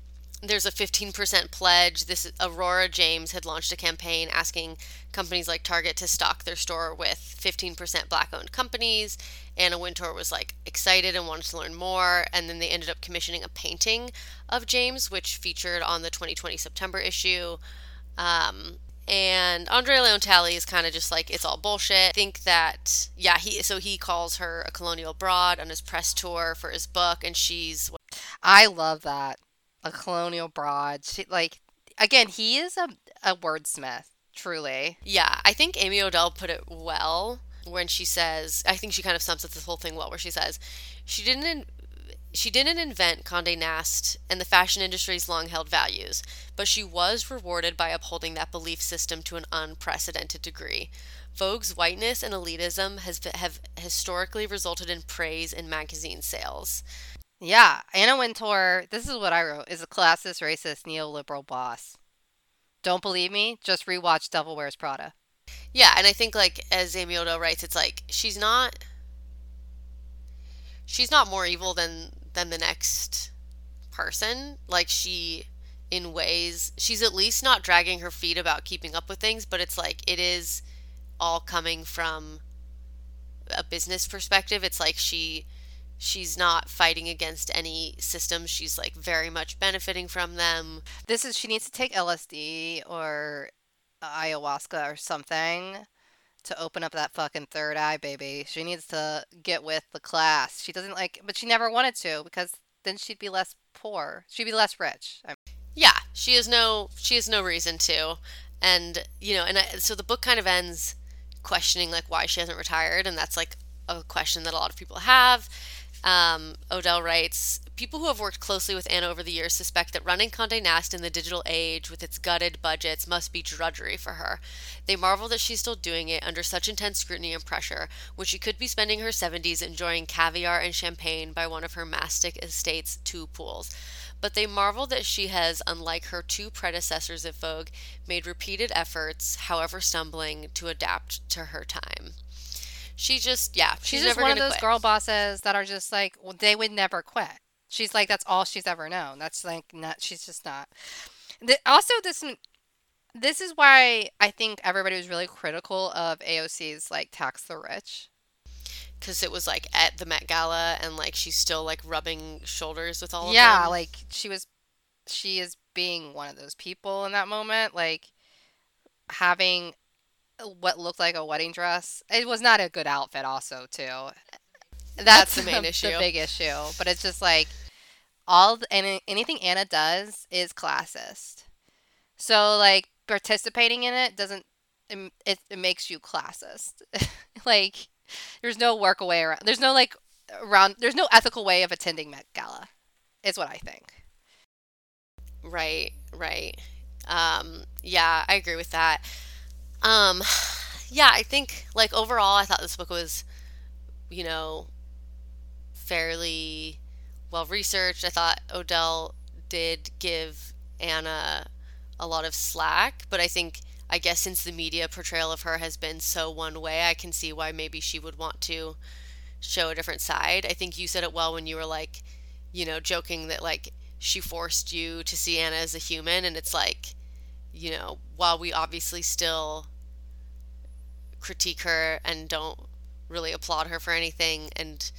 there's a 15% pledge. This Aurora James had launched a campaign asking companies like Target to stock their store with 15% black-owned companies. Anna Wintour was like excited and wanted to learn more, and then they ended up commissioning a painting of James, which featured on the 2020 September issue. Um, and Andre Leon Talley is kind of just like it's all bullshit. I think that yeah, he so he calls her a colonial broad on his press tour for his book, and she's I love that. A colonial broad. She, like, again, he is a, a wordsmith, truly. Yeah, I think Amy Odell put it well when she says, I think she kind of sums up this whole thing well, where she says, she didn't. In- she didn't invent Condé Nast and the fashion industry's long held values, but she was rewarded by upholding that belief system to an unprecedented degree. Vogue's whiteness and elitism has have historically resulted in praise in magazine sales. Yeah, Anna Wintour, this is what I wrote, is a classist, racist, neoliberal boss. Don't believe me? Just rewatch Devil Wears Prada. Yeah, and I think like as Amy Odell writes, it's like she's not she's not more evil than than the next person. Like she in ways she's at least not dragging her feet about keeping up with things, but it's like it is all coming from a business perspective. It's like she she's not fighting against any systems. She's like very much benefiting from them. This is, she needs to take LSD or ayahuasca or something to open up that fucking third eye, baby. She needs to get with the class. She doesn't like, but she never wanted to because then she'd be less poor. She'd be less rich. I Yeah, she has no she has no reason to, and you know, and I, so the book kind of ends questioning like why she hasn't retired, and that's like a question that a lot of people have. Um, Odell writes, People who have worked closely with Anna over the years suspect that running Condé Nast in the digital age with its gutted budgets must be drudgery for her. They marvel that she's still doing it under such intense scrutiny and pressure, when she could be spending her 70s enjoying caviar and champagne by one of her Mastic estate's two pools. But they marvel that she has, unlike her two predecessors at Vogue, made repeated efforts, however stumbling, to adapt to her time. She just, yeah, she's, She's, just one of those quit. girl bosses that are just like well, they would never quit. She's like that's all she's ever known. That's like not. She's just not. The, also, this this is why I think everybody was really critical of AOC's like tax the rich. because it was like at the Met Gala and like she's still like rubbing shoulders with all of them Yeah, like she was. She is being one of those people in that moment, like having what looked like a wedding dress. It was not a good outfit, also too. That's, the main issue. The big issue, but it's just like all the, any, anything Anna does is classist. So like participating in it doesn't it, it, it makes you classist. like there's no work away around. There's no like around. There's no ethical way of attending Met Gala. Is what I think. Right, right. Um, yeah, I agree with that. Um, yeah, I think like overall, I thought this book was, you know, fairly well researched. I thought Odell did give Anna a lot of slack, but I think I guess since the media portrayal of her has been so one way, I can see why maybe she would want to show a different side. I think you said it well when you were like, you know, joking that like she forced you to see Anna as a human and it's like, you know, while we obviously still critique her and don't really applaud her for anything and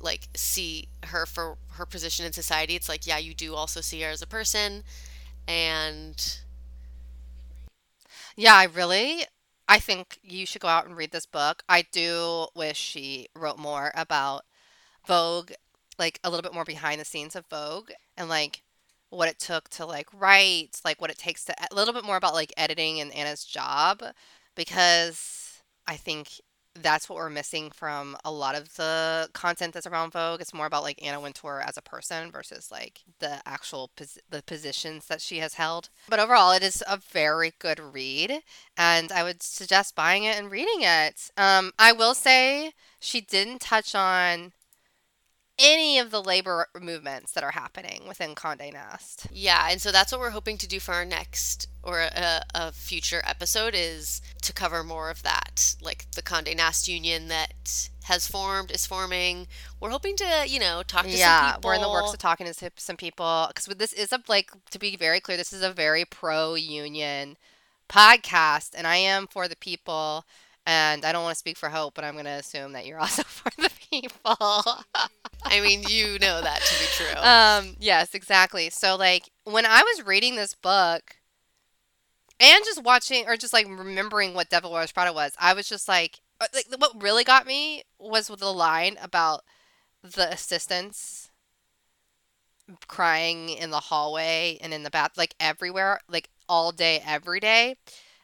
like see her for her position in society, it's like, yeah, you do also see her as a person and Yeah, I really. I think you should go out and read this book. I do wish she wrote more about Vogue, like a little bit more behind the scenes of Vogue and like what it took to like write, like what it takes to a little bit more about like editing and Anna's job because I think that's what we're missing from a lot of the content that's around Vogue. It's more about like Anna Wintour as a person versus like the actual pos- the positions that she has held. But overall, it is a very good read, and I would suggest buying it and reading it. Um, I will say she didn't touch on any of the labor movements that are happening within Condé Nast. Yeah, and so that's what we're hoping to do for our next or a, a future episode is to cover more of that, like the Condé Nast Union that has formed, is forming. We're hoping to, you know, talk to some Yeah, people. we're in the works of talking to some people because this is a like to be very clear, this is a very pro union podcast, and I am for the people. And I don't want to speak for Hope, but I'm going to assume that you're also for the people. I mean, you know that to be true. um, yes, exactly. So like when I was reading this book and just watching or just like remembering what Devil Wears Prada was, I was just like, uh, like what really got me was with the line about the assistants crying in the hallway and in the bath, like everywhere, like all day, every day.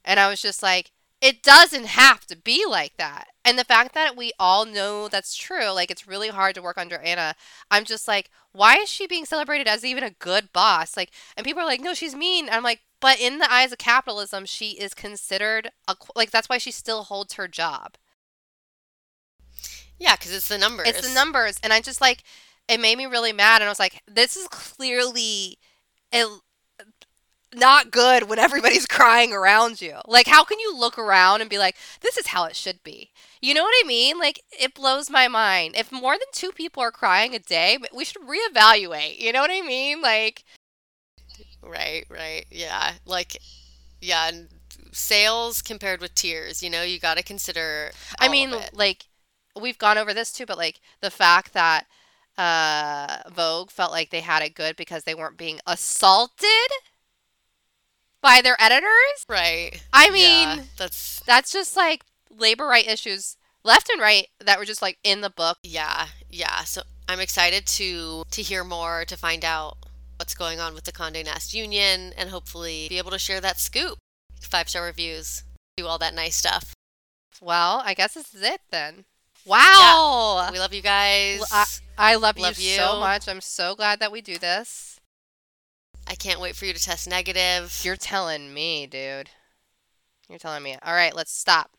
And I was just like, it doesn't have to be like that. And the fact that we all know that's true, like it's really hard to work under Anna. I'm just like, why is she being celebrated as even a good boss? Like, and people are like, no, she's mean. I'm like, but in the eyes of capitalism, she is considered a like that's why she still holds her job. yeah, because it's the numbers. It's the numbers, and I just like it made me really mad. And I was like, this is clearly a, not good when everybody's crying around you. Like, how can you look around and be like, this is how it should be? You know what I mean? Like, it blows my mind. If more than two people are crying a day, we should reevaluate. You know what I mean? Like, Right, right. Yeah. Like, yeah, and sales compared with tears, you know, you got to consider. I mean, like we've gone over this too, but like the fact that uh Vogue felt like they had it good because they weren't being assaulted by their editors. right. I mean, Yeah, that's that's just like labor right issues left and right that were just like in the book. yeah, yeah. So I'm excited to to hear more, to find out what's going on with the Condé Nast Union, and hopefully be able to share that scoop. Five star reviews, do all that nice stuff. Well, I guess this is it then. Wow. We love you guys. I- I love, Love you so much. I'm so glad that we do this. I can't wait for you to test negative. You're telling me, dude. You're telling me. All right, let's stop.